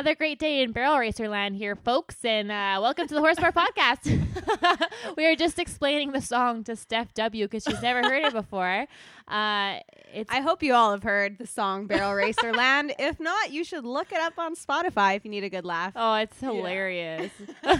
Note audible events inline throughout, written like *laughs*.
Another great day in barrel racer land here, folks, and uh, welcome to the Horse Poor Podcast. *laughs* we are just explaining the song to Steph W because she's never heard it before. Uh, it's I hope you all have heard the song Barrel Racer *laughs* Land. If not, you should look it up on Spotify if you need a good laugh. oh, it's hilarious. *laughs*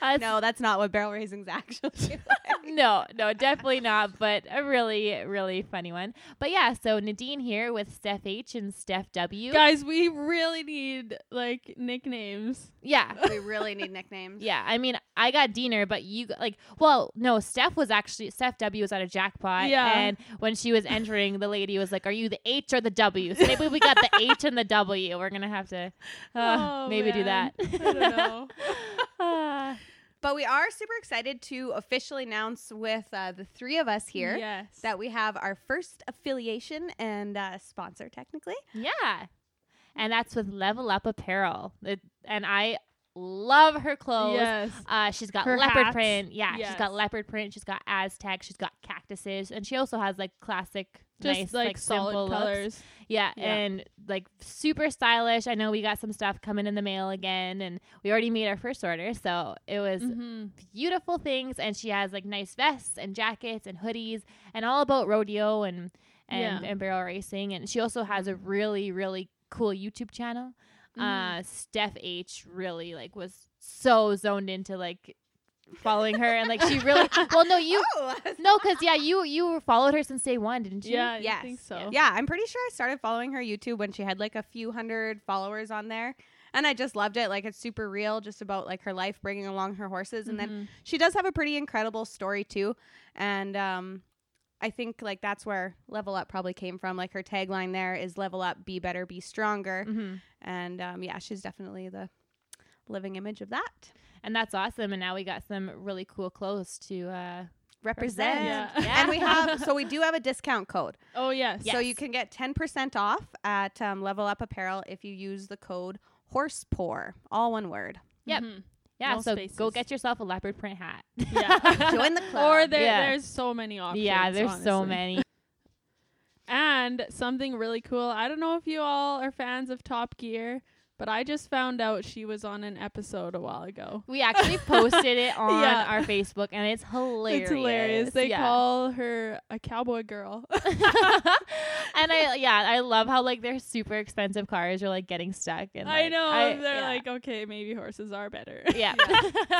Uh, no, that's not what barrel racing's actually *laughs* like. no, no, definitely not, but a really, really funny one. But yeah, so Nadine here with Steph H and Steph W. Guys, we really need like nicknames. Yeah. we really need nicknames. Yeah, I mean, I got Diener, but you like, well, no, Steph was actually Steph W was at a jackpot, Yeah. and when she was entering, the lady was like, "Are you the H or the W?" So maybe we got the *laughs* H and the W. We're gonna have to uh, Oh, maybe do man. that. I don't know. *laughs* Ah, But we are super excited to officially announce with uh, the three of us here Yes. that we have our first affiliation and uh, sponsor, technically. yeah, and that's with Level Up Apparel, it, and I love her clothes. Yes. Uh, she's got Her leopard hats. print. Yeah, she's got leopard print. She's got Aztec. She's got cactuses, and she also has like classic, Just nice, like, like, solid colors. Yeah, Yeah. and like super stylish. I know we got some stuff coming in the mail again, and we already made our first order, so it was Mm-hmm. beautiful things. And she has like nice vests and jackets and hoodies, and all about rodeo and and, Yeah. and barrel racing. And she also has a really really cool YouTube channel. Mm-hmm. Uh, Steph H really like was so zoned into like following her, and like she really *laughs* well no you Oh, *laughs* no because yeah you you followed her since day one, didn't you? Yeah, I think so. yeah, I'm pretty sure I started following her YouTube when she had like a few hundred followers on there. And I just loved it. Like it's super real, just about like her life bringing along her horses. And then Mhm. she does have a pretty incredible story too. And um, I think like that's where Level Up probably came from. Like her tagline there is "Level Up, be better, be stronger." hmm And um, yeah, she's definitely the living image of that. and that's awesome. And now we got some really cool clothes to uh, Represent. Yeah. And we have *laughs* so we do have a discount code. Oh yes. So you can get 10% off at um, Level Up Apparel if you use the code HORSEPOUR, all one word. Yep. Mhm. Yeah. No so go get yourself a leopard print hat. Yeah. *laughs* Join the club. Or there, Yeah. there's so many options. yeah, there's so many. And something really cool. I don't know if you all are fans of Top Gear, but I just found out she was on an episode a while ago. We actually posted it *laughs* on Yeah. our Facebook, and it's hilarious. It's hilarious. They yeah. call her a cowboy girl. *laughs* *laughs* and I yeah, I love how like their super expensive cars are like getting stuck. And I know. I- They're yeah. like, okay, maybe horses are better. yeah.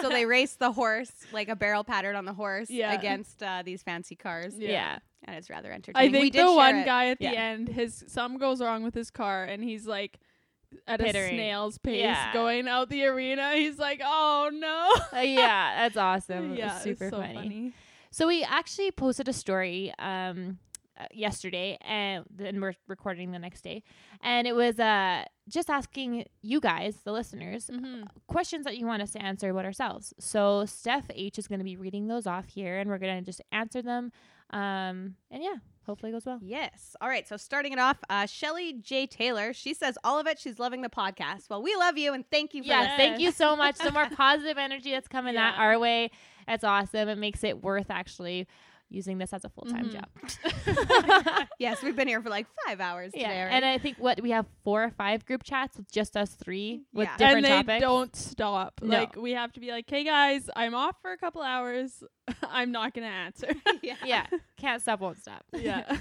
so they race the horse, like a barrel pattern on the horse, Yeah. against uh, these fancy cars. yeah. And it's rather I entertaining. we think did the one it. guy at Yeah. the end, his something goes wrong with his car, and he's like at Pittering. a snail's pace Yeah. going out the arena. He's like, oh no. Uh, yeah, that's awesome. yeah, super it's so funny. funny. So we actually posted a story um uh, yesterday and then we're recording the next day and it was uh just asking you guys the listeners Mm-hmm. questions that you want us to answer about ourselves. So Steph H is going to be reading those off here and we're going to just answer them um and yeah, hopefully it goes well. Yes. All right. So starting it off, uh, Shelly J. Taylor. She says all of it. She's loving the podcast. Well, we love you and thank you for Yeah, listening. thank you so much. The more *laughs* positive energy that's coming that our way. That's awesome. It makes it worth actually using this as a full time Mhm. job. *laughs* *laughs* Yes, we've been here for like five hours yeah, today. Right? and I think what we have four or five group chats with just us three with Yeah. different and they topics. don't stop. No. Like we have to be like, hey guys, I'm off for a couple hours. *laughs* I'm not gonna answer. yeah. yeah, can't stop, won't stop. yeah.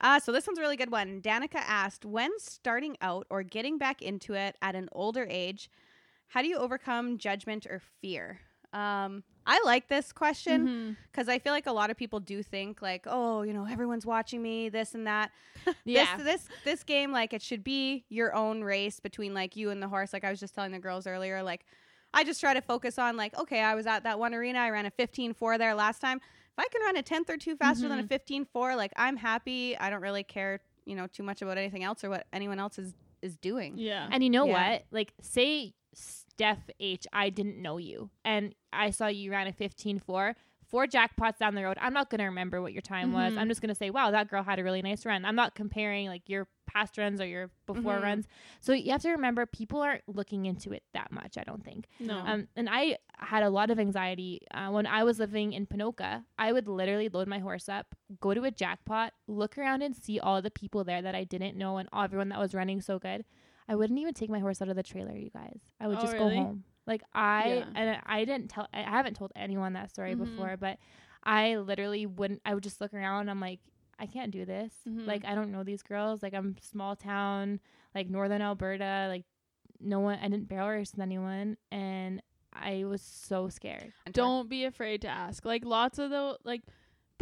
Uh, so this one's a really good one. Danica asked, when starting out or getting back into it at an older age, how do you overcome judgment or fear? Um, I like this question mm-hmm. because I feel like a lot of people do think like, oh, you know, everyone's watching me, this and that. *laughs* Yeah, This this this game, like it should be your own race between like you and the horse. Like I was just telling the girls earlier, like I just try to focus on like, okay, I was at that one arena, I ran a 15-4 there last time. If I can run a tenth or two faster than a mm-hmm. 15-4, like I'm happy. I don't really care, you know, too much about anything else or what anyone else is is doing. Yeah. and you know Yeah. what? Like, say Steph H, I didn't know you, and I saw you ran a fifteen four. Four Four jackpots down the road. I'm not gonna remember what your time was. Mhm. I'm just gonna say, "Wow, that girl had a really nice run." I'm not comparing like your past runs or your before Mhm. runs. So you have to remember, people aren't looking into it that much. I don't think. no. Um, and I had a lot of anxiety uh, when I was living in Ponoka. I would literally load my horse up, go to a jackpot, look around and see all the people there that I didn't know and everyone that was running so good. I wouldn't even take my horse out of the trailer, you guys. I would Oh, just really? go home. Like I Yeah. and I didn't tell I haven't told anyone that story Mhm. before, but I literally wouldn't I would just look around I'm like I can't do this. Mhm. Like I don't know these girls. Like I'm small town, like northern Alberta, like no one I didn't barrel race with anyone and I was so scared. Don't be afraid to ask. Like lots of the like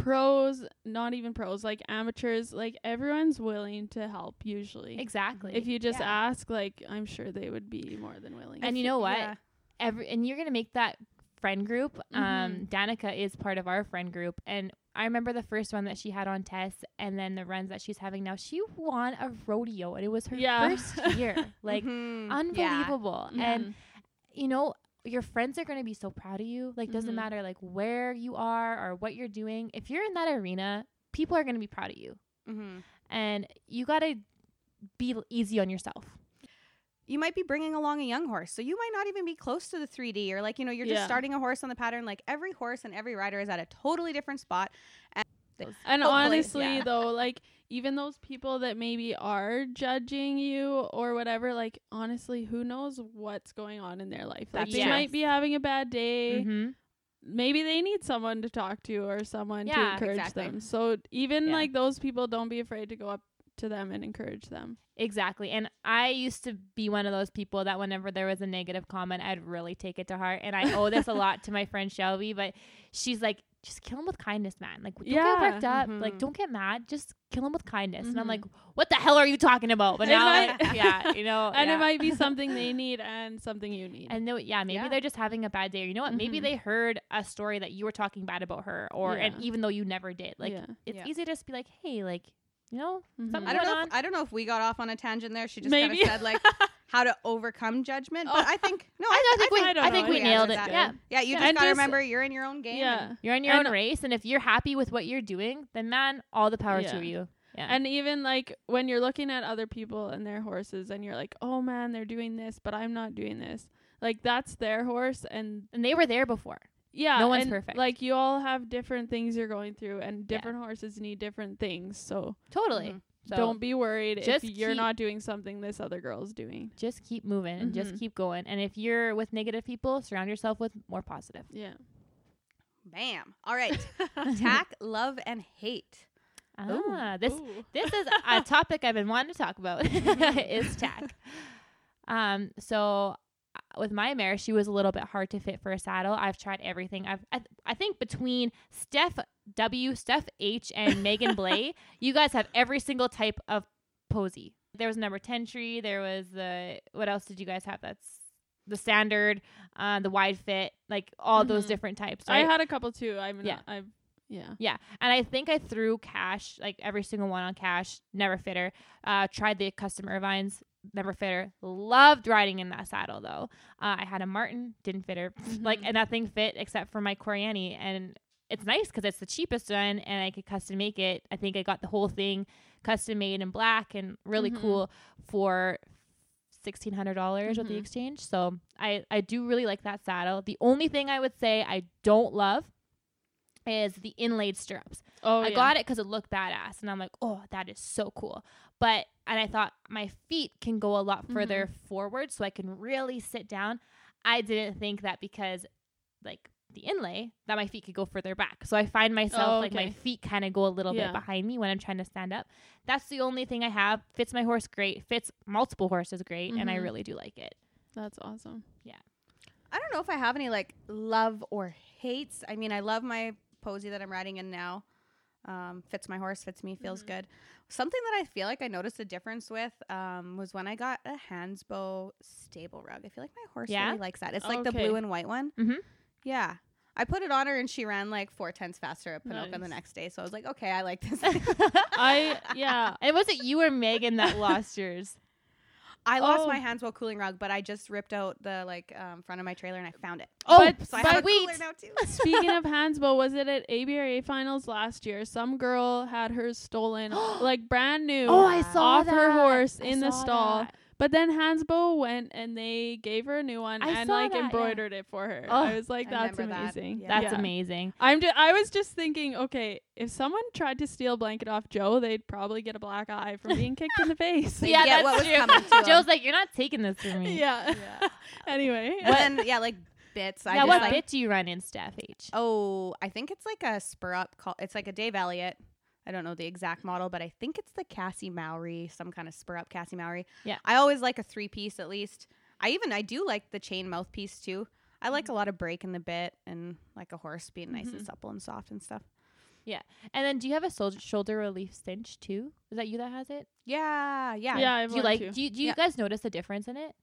pros, not even pros, like amateurs, like everyone's willing to help usually. Exactly. If you just Yeah. ask, like I'm sure they would be more than willing. And you know what? Yeah. every and you're gonna make that friend group. Um, Mhm. Danica is part of our friend group, and I remember the first one that she had on Tess, and then the runs that she's having now. She won a rodeo, and it was her Yeah. first year. *laughs* Like Mhm. Yeah. unbelievable. And Mhm. you know your friends are gonna be so proud of you. Like doesn't Mhm. matter like where you are or what you're doing. If you're in that arena, people are gonna be proud of you, Mhm. and you gotta be easy on yourself. you might be bringing along a young horse. So you might not even be close to the 3D or like, you know, you're just starting a horse on the pattern. Like every horse and every rider is at a totally different spot. And, And honestly, yeah. though, like even those people that maybe are judging you or whatever, like honestly, who knows what's going on in their life? Like That's they true. might be having a bad day. Mm-hmm. Maybe they need someone to talk to or someone to encourage exactly. them. So even Yeah. like those people, don't be afraid to go up to them and encourage them. Exactly. And I used to be one of those people that whenever there was a negative comment, I'd really take it to heart. And I owe this a lot to my friend Shelby, but she's like, just kill him with kindness, man. Like, don't Yeah. get worked up. Like, Mhm. don't get mad. Just kill him with kindness. And I'm like, what the hell are you talking about? But now, might- like, *laughs* yeah, you know. *laughs* and yeah. it might be *laughs* something they need and something you need. And no, yeah, maybe Yeah. they're just having a bad day. Or you know what? Maybe Mhm. they heard a story that you were talking bad about her, or and even though you never did, like it's easy to just be like, hey, like, you know, Mhm. I don't know. If, I don't know if we got off on a tangent there. She just kind of said like *laughs* how to overcome judgment. Oh. But I think no, *laughs* I, I, think we, I I, don't think know. we nailed it. that's Yeah. Yeah, you Yeah. just And gotta just- remember you're in your own game. Yeah. You're in your And- own race, and if you're happy with what you're doing, then man, all the power Yeah. to you. Yeah. And even like when you're looking at other people and their horses and you're like, "Oh man, they're doing this, but I'm not doing this." Like that's their horse and and they were there before. Yeah, No one's and, perfect. Like you all have different things you're going through and Yeah. different horses need different things. So, Totally. Mhm. So don't be worried just if you're keep- not doing something this other girl's doing. just keep moving and just Mhm. keep going. And if you're with negative people, surround yourself with more positive. Yeah. Bam. All right. *laughs* Tack, love, and hate. Ah, this Ooh. this is *laughs* a topic I've been wanting to talk about *laughs* is tack. Um, so with my mare, she was a little bit hard to fit for a saddle. I've tried everything. I've I, I think between Steph W, Steph H, and Megan *laughs* Blay, you guys have every single type of Posey. There was number ten tree. There was the what else did you guys have? That's the standard, uh, the wide fit, like all those Mhm. different types. I had a couple too. I'm Yeah. not, I've yeah. Yeah, and I think I threw cash, like every single one on cash. Never fit her. Uh, tried the custom Irvines, never fit her. Loved riding in that saddle though. Uh, I had a Martin, didn't fit her. *laughs* Like, Mhm. and nothing fit except for my Coriani, and it's nice because it's the cheapest one, and I could custom make it. I think I got the whole thing custom made in black and really Mhm. cool for sixteen hundred dollars with the exchange. So I I do really like that saddle. The only thing I would say I don't love is the inlaid stirrups. Oh, I yeah. got it because it looked badass, and I'm like, oh, that is so cool. But and I thought my feet can go a lot further Mm-hmm. forward, so I can really sit down. I didn't think that because like the inlay that my feet could go further back. So I find myself Oh, like my feet kind of go a little Yeah. bit behind me when I'm trying to stand up. That's the only thing I have. Fits my horse great. Fits multiple horses great, and I Mhm. really do like it. That's awesome. Yeah. I don't know if I have any like love or hates. I mean, I love my Posey that I'm riding in now. Um, fits my horse, fits me, feels Mhm. good. Something that I feel like I noticed a difference with um, was when I got a Hansbo stable rug. I feel like my horse Yeah? really likes that. It's like the blue and white one. Mhm. Yeah. I put it on her and she ran like four tenths faster at Ponoka the next day. So I was like, okay, I like *laughs* this. I yeah. and was it you or Megan that lost yours? I lost Oh. my Hansbo cooling rug, but I just ripped out the like um, front of my trailer and I found it. Oh, But- So I but have a wait. cooler now too. *laughs* Speaking of *laughs* Hansbo, was it at ABRA finals last year? Some girl had hers stolen, *gasps* like brand new, Oh, I saw off her horse I in the stall. that. But then Hansbo went and they gave her a new one I and like that, yeah. embroidered it for her. Oh, I was like, that's remember that. amazing. Yeah. That's Yeah. amazing. I'm ju- I was just thinking, okay, if someone tried to steal blanket off Joe, they'd probably get a black eye from being kicked in the *laughs* face. They yeah, that's what was true. coming to 'em. Joe's like, you're not taking this from me. yeah. Yeah. *laughs* anyway. And then yeah, like bits. I yeah, just what like, bit do you run in, Steph H? Oh, I think it's like a spur up call. It's like a Dave Elliott. I don't know the exact model, but I think it's the Kassie Mowry, some kind of spur up Kassie Mowry. Yeah. I always like a three piece at least. I even I do like the chain mouthpiece too. I like Mm-hmm. a lot of break in the bit and like a horse being nice and Mhm. supple and soft and stuff. Yeah. And then do you have a sol- shoulder relief cinch too? Is that you that has it? Yeah, yeah. yeah, I've do you like? too. Do you, do you Yeah. guys notice a difference in it?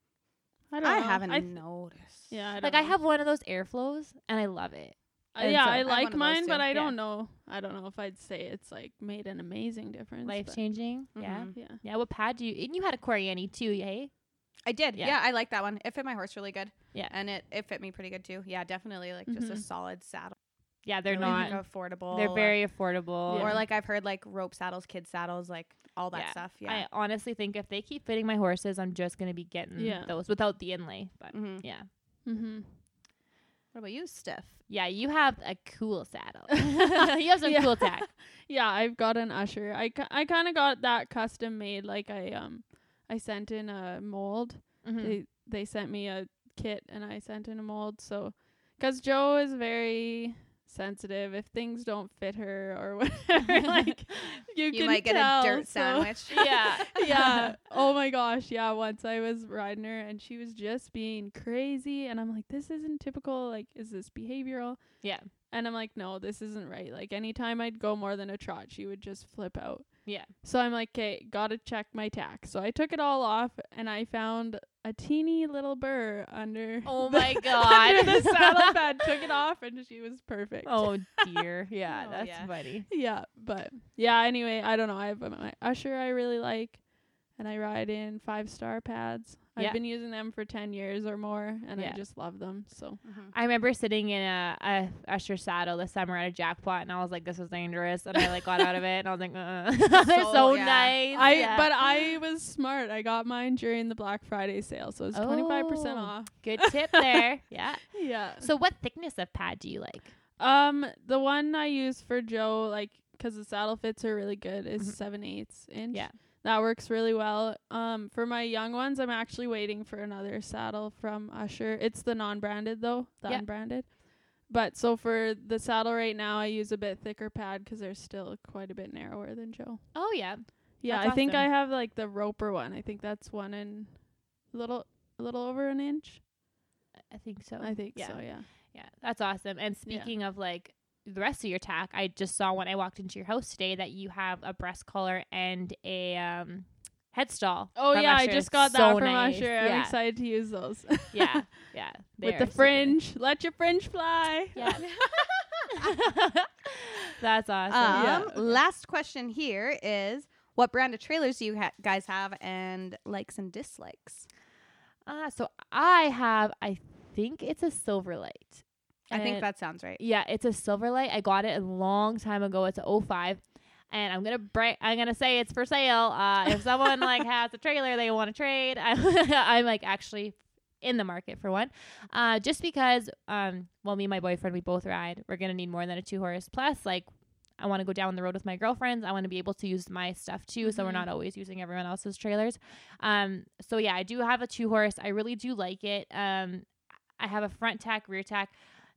I don't I know. haven't I th- noticed. yeah, I like don't I know. have one of those airflows, and I love it. Uh, yeah, so- I I have one like mine, but. I Yeah. don't know. I don't know if I'd say it's like made an amazing difference. Life changing. Yeah. Mhm. Yeah. Yeah. What pad do you? And you had a Coriani too, hey? I did. Yeah. Yeah. I like that one. It fit my horse really good. Yeah. And it, it fit me pretty good too. Yeah, definitely like just a Mhm. solid saddle. Yeah, they're Really not. affordable. They're very affordable. Yeah. Or like I've heard like rope saddles, kid saddles, like all that Yeah. stuff. Yeah. I honestly think if they keep fitting my horses, I'm just gonna be getting Yeah. those without the inlay. But mm-hmm. yeah, Mm-hmm. What about you, Steph? yeah, you have a cool saddle. *laughs* *laughs* you have some Yeah. cool tack. *laughs* Yeah, I've got an usher. I, ki- I kind of got that custom made. Like I um I sent in a mold. Mhm. They they sent me a kit and I sent in a mold. So, cause Joe is very sensitive. If things don't fit her or *laughs* whatever, *laughs* like you, You might get tell, a dirt so- sandwich. *laughs* yeah, yeah. Oh my gosh. Yeah. Once I was riding her and she was just being crazy. And I'm like, this isn't typical. Like, is this behavioral? Yeah. And I'm like, no, this isn't right. Like, anytime I'd go more than a trot, she would just flip out. Yeah. So I'm like, okay, gotta check my tack. So I took it all off and I found a teeny little burr under. Oh *laughs* the- my *laughs* God. under the saddle *laughs* pad. Took it off and she was perfect. Oh dear. Yeah, Oh, that's yeah. funny. Yeah, but yeah. Anyway, I don't know. I have my Usher I really like, and I ride in five star pads. Yeah. I've been using them for ten years or more, and Yeah. I just love them. So Mhm. I remember sitting in a, a usher saddle this summer at a jackpot, and I was like, "This is dangerous," and I like got out of it, and I was like, uh. *laughs* "They're so, *laughs* So, yeah. nice." I, Yeah. but I *laughs* was smart. I got mine during the Black Friday sale, so it's twenty five percent Oh. off. good tip there. Yeah. Yeah. So, what thickness of pad do you like? Um, the one I use for Joe, like, cause the saddle fits are really good, is Mhm. seven eighths inch. Yeah. That works really well. Um, for my young ones, I'm actually waiting for another saddle from Usher. It's the non-branded though, the Yeah. unbranded. But so for the saddle right now, I use a bit thicker pad 'cause they're still quite a bit narrower than Joe. Oh yeah, Yeah, That's I think I have like the Roper one. I think that's one and a little, a little over an inch. I think so. I think yeah. so. Yeah. Yeah, that's awesome. And Yeah. speaking of like the rest of your tack, I just saw when I walked into your house today that you have a breast collar and a um head stall. Oh from yeah, I just got that So from nice. Usher. I'm Yeah. excited to use those. *laughs* Yeah, yeah. With the are super fringe. Let your fringe fly. Yeah. *laughs* *laughs* That's awesome. Um, Yeah. Last question here is what brand of trailers do you ha- guys have and likes and dislikes? Uh, so I have, I think it's a Silverlight. I think that sounds right. Yeah, it's a Silverlight. I got it a long time ago. It's a 05. And I'm gonna break. I'm gonna say it's for sale. Uh, if someone *laughs* like has a trailer they want to trade, I'm, *laughs* I'm like actually in the market for one. Uh, just because, um, well, me and my boyfriend we both ride. We're gonna need more than a two horse. Plus, like, I want to go down the road with my girlfriends. I want to be able to use my stuff too, so we're Mhm. not always using everyone else's trailers. Um, so yeah, I do have a two horse. I really do like it. Um, I have a front tack, rear tack.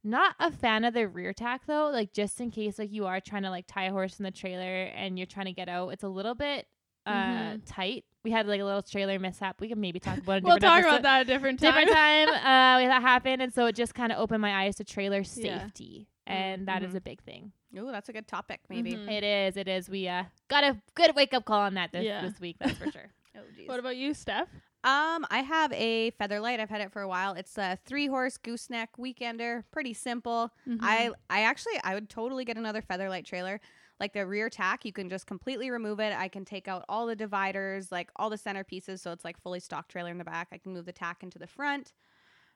Not a fan of the rear tack though. Like just in case like you are trying to like tie a horse in the trailer and you're trying to get out, it's a little bit uh Mhm. tight. We had like a little trailer mishap. We can maybe talk about it. We'll talk about that a different time. Different time *laughs* uh, that happened, and so it just kind of opened my eyes to trailer Yeah. safety, and that is Mhm. a big thing. Oh, that's a good topic, maybe. Mhm. It is. It is. We uh got a good wake up call on that this, Yeah. this week. That's for sure. *laughs* Oh, geez. What about you, Steph? Um, I have a Featherlite. I've had it for a while. It's a three horse gooseneck weekender. Pretty simple. I I actually I would totally get another Featherlite trailer. Like the rear tack, you can just completely remove it. I can take out all the dividers, like all the center pieces, so it's like fully stock trailer in the back. I can move the tack into the front.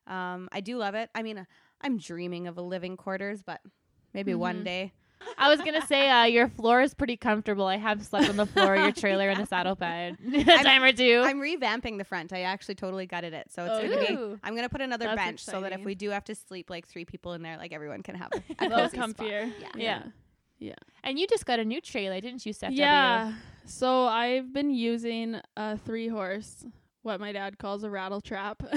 Um, I do love it. I mean, I'm dreaming of a living quarters, but maybe one Mhm. day. I was gonna say uh, your floor is pretty comfortable. I have slept on the floor of your trailer in a saddle bed *laughs* a time or two. I'm revamping the front. I actually totally gutted it, so it's Oh, gonna be. I'm gonna put another That's bench so that if we do have to sleep like three people in there, like everyone can have a, *laughs* A a little cozy spot. comfier. Yeah. Yeah. and you just got a new trailer, didn't you, Steph? Yeah. So I've been using a three horse, what my dad calls a rattle trap. *laughs*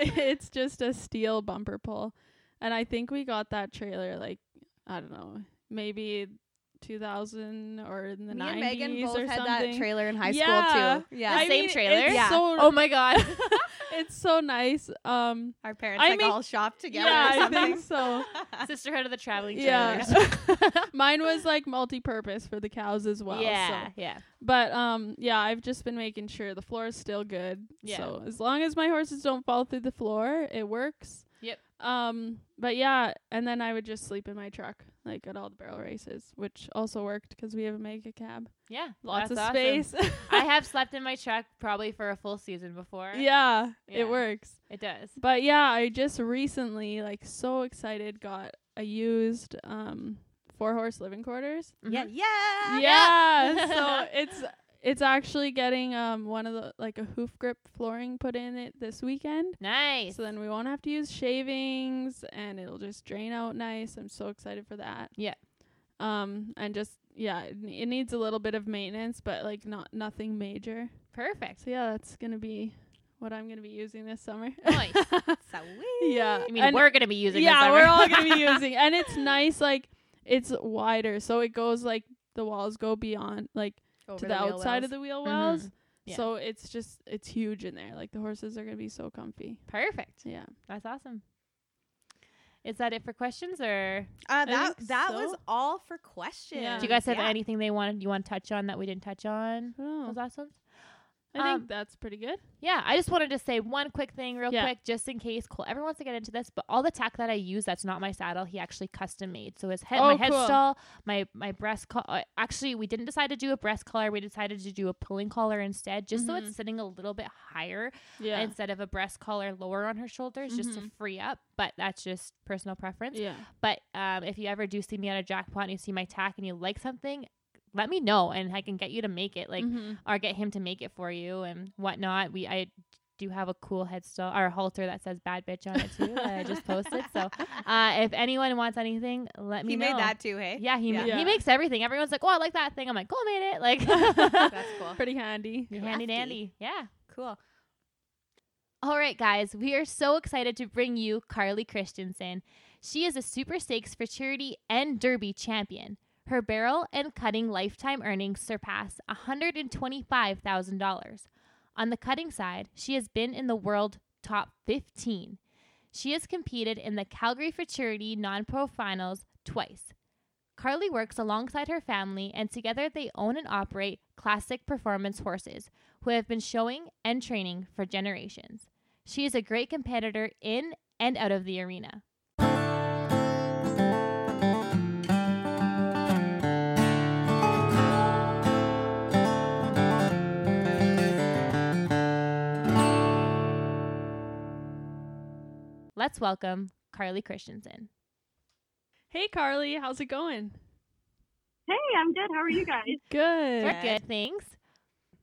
it's just a steel bumper pull. And I think we got that trailer like I don't know, maybe 2000 or in the Me 90s and Megan both or had something. that trailer in high Yeah. school too. Yeah, The same mean, trailer? Yeah. So, *laughs* Oh my god. *laughs* it's so nice. Um our parents I like make- all shop together. yeah, or I think so. *laughs* Sisterhood of the Traveling trailers. Yeah. Mine was like multi-purpose for the cows as well. yeah, So. yeah. But um yeah, I've just been making sure the floor is still good. Yeah. So as long as my horses don't fall through the floor, it works. Yep. Um but yeah, and then I would just sleep in my truck like at all the barrel races, which also worked because we have a mega cab. Yeah. Lots of awesome. space. *laughs* I have slept in my *laughs* truck probably for a full season before. yeah, Yeah. it works. It does. But yeah, I just recently like so excited got a used um four horse living quarters. Yeah, Mhm. yeah, yeah *laughs* so it's it's actually getting um one of the like a hoof grip flooring put in it this weekend Nice. so then we won't have to use shavings and it'll just drain out nice i'm so excited for that Yeah. um and just yeah it, it needs a little bit of maintenance but like not nothing major Perfect. so yeah that's gonna be what i'm gonna be using this summer Nice. *laughs* Sweet. yeah I mean, and- we're gonna be using. yeah summer. we're all gonna be *laughs* using and it's nice like it's wider so it goes like the walls go beyond like Over to the, wheel outside wells. of the wheel Mhm. wells. Yeah. So it's just it's huge in there. Like the horses are gonna be so comfy. Perfect. Yeah. That's awesome. Is that it for questions, or Uh, that that so. was all for questions. Yeah. do you guys have Yeah. anything they wanted you want to touch on that we didn't touch on? Oh, Those last ones. I Um, think that's pretty good. Yeah, I just wanted to say one quick thing, real Yeah. quick, just in case Cole ever wants to get into this. But all the tack that I use, that's not my saddle. He actually custom made. So his head, my Oh, head cool. stall, my my breast collar. Actually, we didn't decide to do a breast collar. We decided to do a pulling collar instead, just so Mhm. it's sitting a little bit higher Yeah. instead of a breast collar lower on her shoulders, just to Mhm. free up. But that's just personal preference. yeah. But um, if you ever do see me at a jackpot and you see my tack and you like something, let me know and I can get you to make it. Like Mhm. or get him to make it for you and whatnot. We I do have a cool headstall or halter that says "bad bitch" on it too. that I just posted. So *laughs* uh, if anyone wants anything, let me He know. made that too, hey? Yeah, he Yeah. ma- Yeah. he makes everything. Everyone's like, "Oh, I like that thing." I'm like, "Cool, made it!" Like That's cool. *laughs* pretty handy. handy Crafty. dandy. Yeah. Cool. All right, guys, we are so excited to bring you Carly Christensen. She is a Super Stakes for Charity and Derby champion. Her barrel and cutting lifetime earnings surpass $125,000. On the cutting side, she has been in the world top 15. She has competed in the Calgary Futurity non pro finals twice. Carly works alongside her family, and together they own and operate classic performance horses who have been showing and training for generations. She is a great competitor in and out of the arena. Let's welcome Carly Christensen. Hey Carly, how's it going? Hey, I'm good. How are you guys? *laughs* Good. We're good, thanks.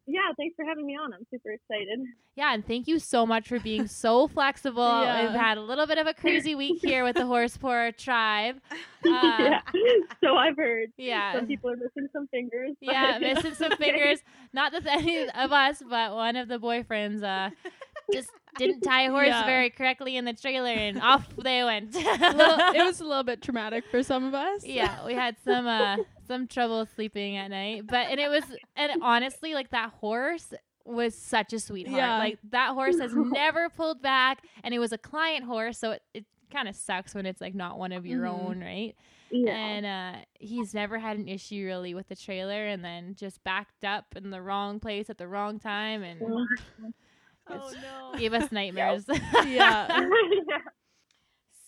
yeah, thanks for having me on. I'm super excited. Yeah, and thank you so much for being so *laughs* flexible. Yeah. We've had a little bit of a crazy week here with the *laughs* Horse Poor tribe. Uh, yeah. So I've heard. Yeah. Some people are missing some fingers. but- Yeah, missing some fingers. Not that any of us, but one of the boyfriends uh, just didn't tie a horse Yeah. very correctly in the trailer, and off *laughs* they went. Little, it was *laughs* a little bit traumatic for some of us. yeah, we had some uh, some trouble sleeping at night, but and it was and honestly, like that horse was such a sweetheart. Yeah. Like that horse has *laughs* never pulled back, and it was a client horse, so it. it kind of sucks when it's like not one of your Mhm. own right Yeah. and uh, he's never had an issue really with the trailer and then just backed up in the wrong place at the wrong time and Oh no. gave us nightmares *laughs* *laughs* Yeah.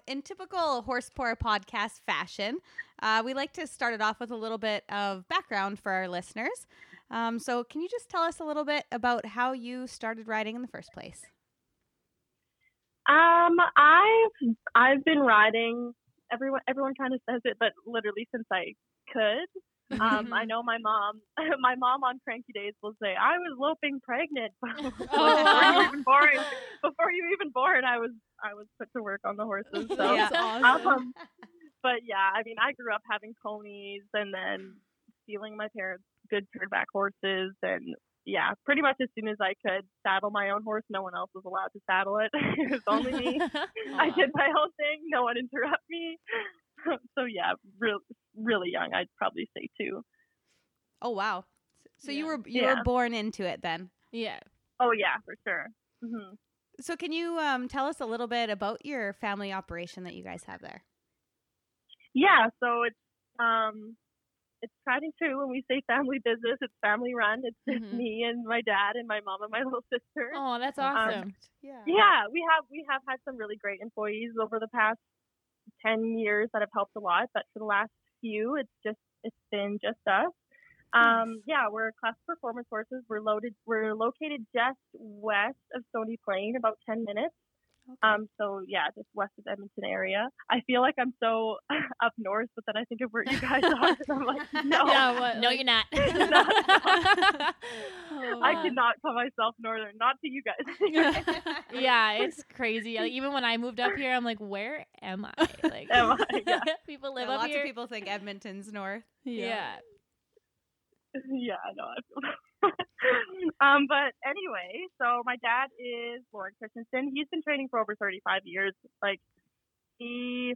In typical horse poor podcast fashion, uh, we like to start it off with a little bit of background for our listeners. Um, so, can you just tell us a little bit about how you started riding in the first place? um, I've I've been riding everyone everyone kind of says it, but literally since I could, um, I *laughs* know my mom. *laughs* My mom on cranky days will say, "I was loping pregnant *laughs* before wow. you even born. Before you even born, I was I was put to work on the horses." So, That's awesome. um, but yeah, I mean, I grew up having ponies and then stealing my parents' good turnback horses, and yeah, pretty much as soon as I could saddle my own horse, no one else was allowed to saddle it. it was only me. I did my own thing. No one interrupt me. *laughs* so yeah, real, really young. I'd probably say two. Oh wow. So you were you Yeah. were born into it then. yeah. Oh yeah, for sure. hmm So can you um, tell us a little bit about your family operation that you guys have there? Yeah, so it's um, it's tried and true when we say family business. It's family run. It's just Mhm. me and my dad and my mom and my *laughs* little sister. Oh, that's awesome. Yeah. Yeah, we have we have had some really great employees over the past ten years that have helped a lot, but for the last few, it's just it's been just us. Um, yeah, we're class performance horses. We're loaded. We're located just west of Stony Plain, about ten minutes. Um, so yeah, just west of Edmonton area. I feel like I'm so *laughs* up north, but then I think of where you guys *laughs* are, and I'm like, no, Yeah, what? no, you're *laughs* not. Oh, I wow. cannot call myself northern. Not to you guys. yeah, it's crazy. Like, even when I moved up here, I'm like, where am I? Like, Am I? Yeah. people live Yeah, up lots here. of people think Edmonton's north. yeah. yeah, I know. I feel um, but anyway, so my dad is Lauren Christensen. He's been training for over 35 years. Like, he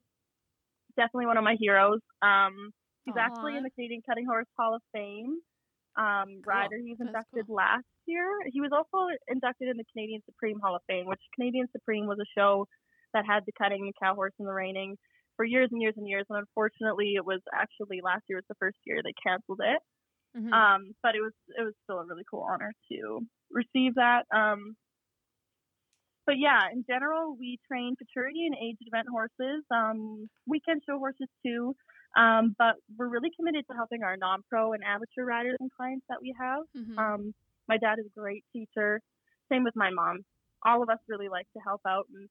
definitely one of my heroes. Um, he's actually in the Canadian Cutting Horse Hall of Fame. Um, rider. He was That's inducted last year. He was also inducted in the Canadian Supreme Hall of Fame, which Canadian Supreme was a show that had the cutting, the cow horse, and the reining for years and years and years. And unfortunately, it was actually last year was the first year they canceled it. Mhm. Um, but it was it was still a really cool honor to receive that. Um, but yeah, in general, we train futurity and age event horses, um, weekend show horses too. Um, but we're really committed to helping our non-pro and amateur riders and clients that we have. Mhm. Um, my dad is a great teacher. Same with my mom. All of us really like to help out and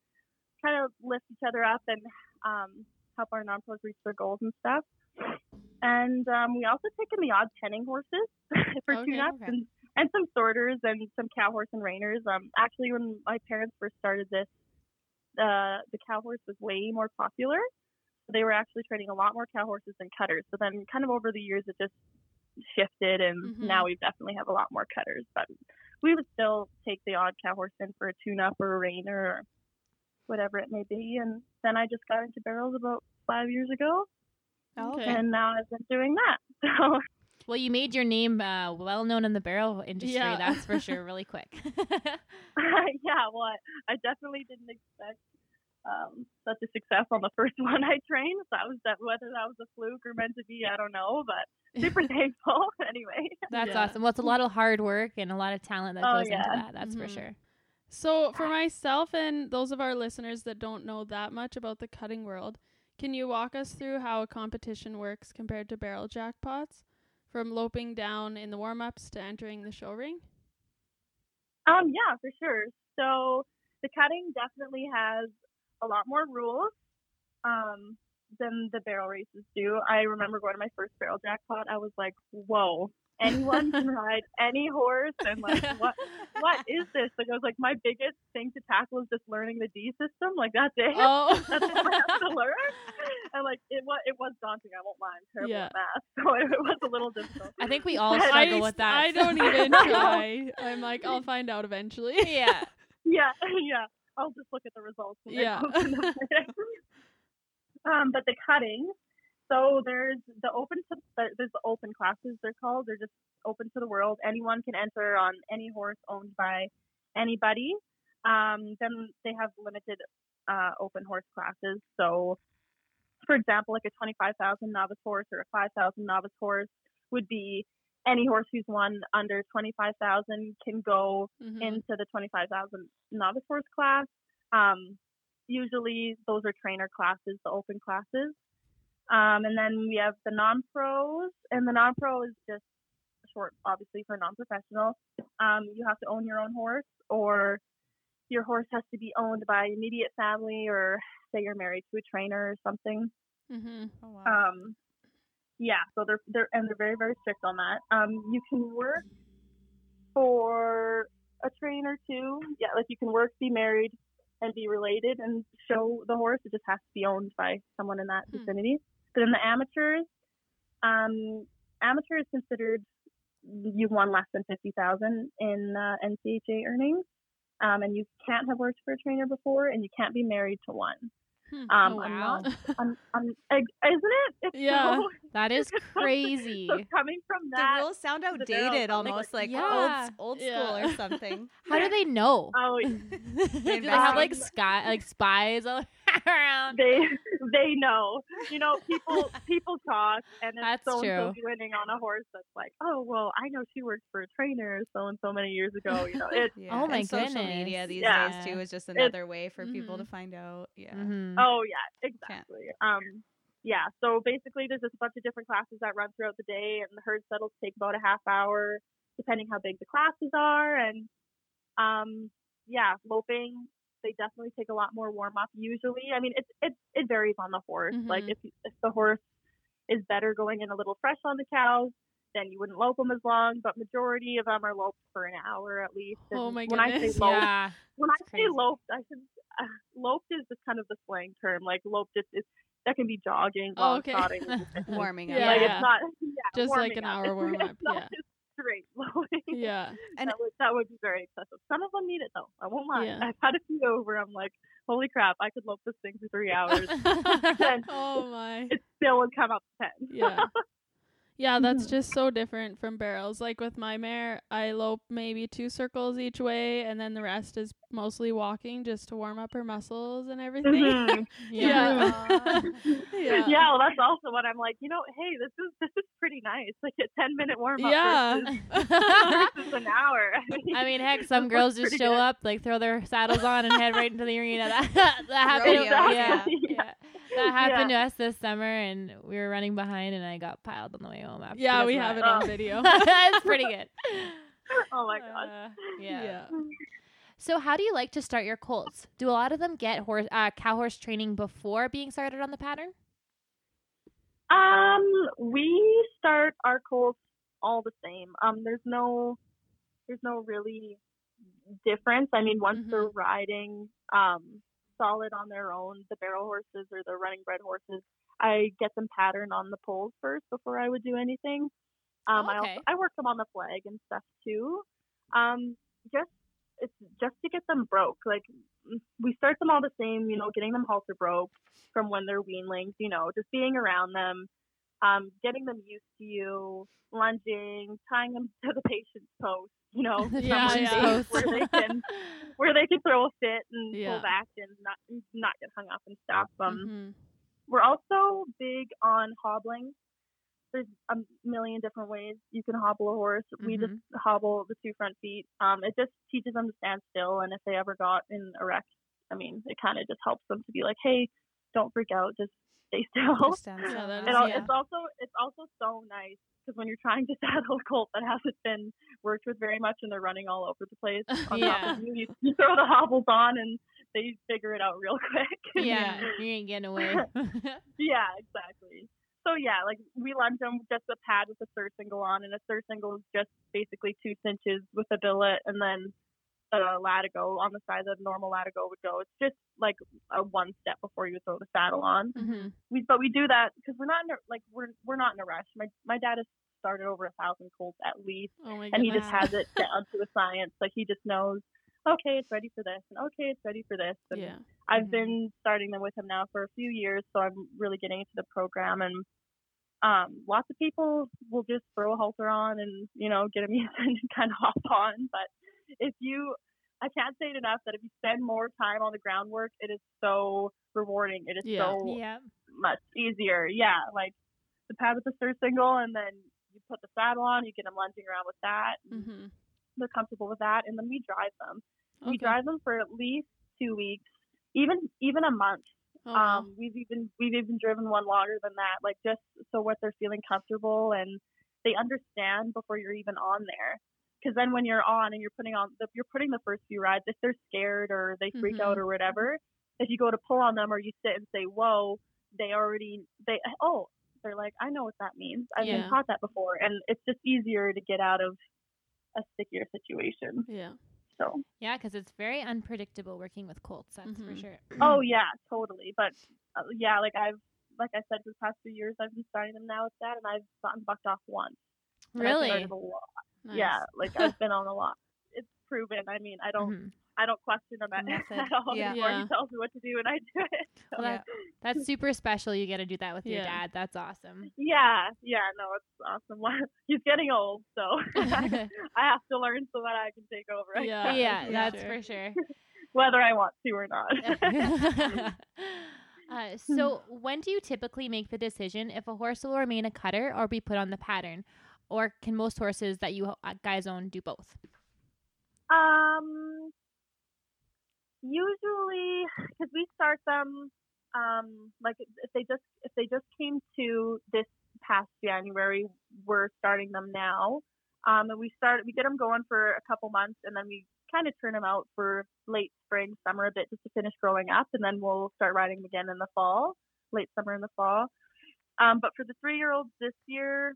kind of lift each other up and um, help our non-pros reach their goals and stuff. And um, we also take in the odd penning horses *laughs* for Okay, tune-ups okay. and, and some sorters and some cow horse and reiners. Um, actually, when my parents first started this, uh, the cow horse was way more popular. They were actually training a lot more cow horses than cutters. So then, kind of over the years, it just shifted, and Mhm. now we definitely have a lot more cutters. But we would still take the odd cow horse in for a tune-up or a reiner or whatever it may be. And then I just got into barrels about five years ago, Oh, Okay. and now I've been doing that. *laughs* So Well, you made your name uh, well known in the barrel industry. Yeah. That's for sure. *laughs* Really quick. *laughs* yeah, well, I, I definitely didn't expect um, such a success on the first one I trained. That was that whether that was a fluke or meant to be, I don't know, but super thankful anyway. That's Yeah. awesome. Well, it's a lot of hard work and a lot of talent that Oh, goes into that. That's for Mhm. sure. So, for myself and those of our listeners that don't know that much about the cutting world, can you walk us through how a competition works compared to barrel jackpots? From loping down in the warm ups to entering the show ring? Um, yeah, for sure. So the cutting definitely has a lot more rules um, than the barrel races do. I remember going to my first barrel jackpot. I was like, whoa, anyone can *laughs* ride any horse, and like, what what is this? Like, I was like, my biggest thing to tackle is just learning the D system. Like, that's it. Oh, *laughs* That's all I have to learn. *laughs* And like, it was it was daunting. I won't lie. I'm terrible Yeah. at math, so it, it was a little difficult. I think we all I- struggle I, with that. I don't even try. I'm like, I'll find out eventually. yeah. Yeah, yeah. I'll just look at the results. Yeah. post in the um, but the cutting. So there's the open to the- there's the open classes they're called. They're just open to the world. Anyone can enter on any horse owned by anybody. Um, then they have limited uh, open horse classes. So, for example, like a 25,000 novice horse or a 5,000 novice horse would be any horse who's won under 25,000 can go Mhm. into the 25,000 novice horse class. Um, usually those are trainer classes, the open classes. Um, and then we have the non-pros, and the non-pro is just short, obviously, for non-professional. Um, you have to own your own horse, or your horse has to be owned by immediate family, or say you're married to a trainer or something. Mm-hmm. Oh wow. Um, yeah, so they're they're and they're very very strict on that. Um, you can work for a trainer too. Yeah, like you can work, be married, and be related and show the horse. It just has to be owned by someone in that Hmm. vicinity. But in the amateurs, um, amateur is considered you've won less than fifty thousand in uh, NCHA earnings. Um, and you can't have worked for a trainer before, and you can't be married to one. Hmm. Um, Oh, I'm wow. not. *laughs* I'm, I'm, ex- isn't it? It's Yeah. so- That is *laughs* crazy. So coming from the that, rules sound outdated, I'm like, almost like yeah. old old school or something. How do they know? *laughs* oh, Do they have like sky like spies all *laughs* around? they they know. You know, people *laughs* people talk, and then That's so and true. so winning on a horse that's like, oh well, I know she worked for a trainer so and so many years ago. You know, it. *laughs* Yeah. Oh my and social media goodness. these Yeah. days too is just another way for people Mhm. to find out. Yeah. Mhm. Oh yeah, exactly. Um, yeah. So basically, there's just a bunch of different classes that run throughout the day, and the herd settles take about a half hour, depending how big the classes are, and um, yeah, loping. They definitely take a lot more warm up. Usually, I mean, it it it varies on the horse. Like Mhm. if if the horse is better going in a little fresh on the cows, then you wouldn't lope them as long. But majority of them are loped for an hour at least. Oh And my when I goodness. say loped, Yeah. when I It's say crazy. loped, I should uh, *sighs* loped is just kind of the slang term. Like loped is, is that can be jogging, Oh, okay. trotting. *laughs* Warming up. Yeah. Like it's *laughs* *laughs* not yeah, Just like an up. hour It's- warm it's up, yeah. just *laughs* Yeah. And- that would that would be very excessive. Some of them need it though. I won't lie. Yeah. I've had a few over. I'm like, holy crap, I could lope this thing for three hours. *laughs* Oh my. it still would come up to ten. Yeah. *laughs* Yeah, that's Mhm. just so different from barrels. Like with my mare, I lope maybe two circles each way, and then the rest is mostly walking just to warm up her muscles and everything. Mhm. *laughs* *laughs* Yeah. *laughs* yeah. Yeah. well, that's also what I'm like. You know, hey, this is this is pretty nice. Like a ten minute warm up Yeah. versus an hour. I mean, heck, some girls just show good. up, like throw their saddles on and head right into the arena. That that happened. Rodeo, Yeah, yeah. That *laughs* happened Yeah. to us this summer, and we were running behind, and I got piled on the way home. After Yeah, we have it on Oh. video. *laughs* it's pretty good. *laughs* oh my god. Uh, yeah. yeah. So, how do you like to start your colts? Do a lot of them get horse, uh, cow horse training before being started on the pattern? Um, we start our colts all the same. Um, there's no, there's no really difference. I mean, once they're riding, um, solid on their own, the barrel horses or the running bred horses, I get them patterned on the poles first before I would do anything. Um, I Okay. also I work them on the flag and stuff too. Um, just it's just to get them broke. Like we start them all the same, you know, getting them halter broke from when they're weanlings, you know, just being around them, um, getting them used to you, lunging, tying them *laughs* to the patience post, you know, *laughs* Yeah, yeah. where they *laughs* can where they can throw a fit and Yeah. pull back and not not get hung up and stuff. Um, Mhm. we're also big on hobbling. There's a million different ways you can hobble a horse. We just hobble the two front feet. Um, it just teaches them to stand still, and if they ever got in a wreck, I mean, it kind of just helps them to be like, hey, don't freak out, just stay *laughs* still. Yeah, still. that is- yeah. it's also it's also so nice because when you're trying to *laughs* saddle a colt that hasn't been worked with very much and they're running all over the place *laughs* on Yeah. top of you, you, you throw the hobbles on and they figure it out real *laughs* quick. yeah, you ain't getting away. Yeah, exactly. So yeah, like we lunge them just a pad with a surcingle on, and a surcingle is just basically two cinches with a billet, and then the latigo on the side that a normal latigo would go. It's just like a one step before you throw the saddle on. Mhm. We but we do that because we're not in a, like we're we're not in a rush. My my dad has started over a thousand colts at least, Oh and he just has it down to a science. Like he just knows. Okay, it's ready for this, and okay, it's ready for this. And Yeah. I've Mhm. been starting them with him now for a few years, so I'm really getting into the program. And um, lots of people will just throw a halter on and you know get them *laughs* used and kind of hop on. But if you, I can't say it enough that if you spend more time on the groundwork, it is so rewarding. It is Yeah. so yeah. much easier. Yeah, like the pad with the surcingle, and then you put the saddle on, you get them lunging around with that. and Mhm. They're comfortable with that, and then we drive them. We drive them for at least two weeks, even even a month. Oh, wow. Um, we've even we've even driven one longer than that, like just so what they're feeling comfortable and they understand before you're even on there. Because then when you're on and you're putting on the, you're putting the first few rides, if they're scared or they freak Mhm. out or whatever, if you go to pull on them or you sit and say whoa, they already they oh they're like I know what that means. I've Yeah. been taught that before, and it's just easier to get out of a stickier situation. Yeah. So Yeah, because it's very unpredictable working with colts. That's for Mhm. sure. oh yeah, totally. But uh, yeah, like I've like I said for the past few years, I've been starting them now with that, and I've gotten bucked off once. And I've really? Started a lot. Nice. Yeah, like *laughs* I've been on a lot. It's proven. I mean, I don't Mhm. I don't question him at, *laughs* at all Yeah. anymore. Yeah. He tells me what to do, and I do it. So. That, that's *laughs* super special. You get to do that with your dad. That's awesome. Yeah, yeah, no, it's awesome. He's getting old, so I have to learn so that I can take over. Yeah. yeah, that's for sure. whether I want to or not. uh, so, when do you typically make the decision if a horse will remain a cutter or be put on the pattern? Or can most horses that you uh, guys own do both? um, usually, because we start them, um, like if they just if they just came to this past January, we're starting them now. Um, and we start we get them going for a couple months, and then we kind of turn them out for late spring, summer a bit just to finish growing up, and then we'll start riding them again in the fall, late summer in the fall. Um, but for the three year olds this year,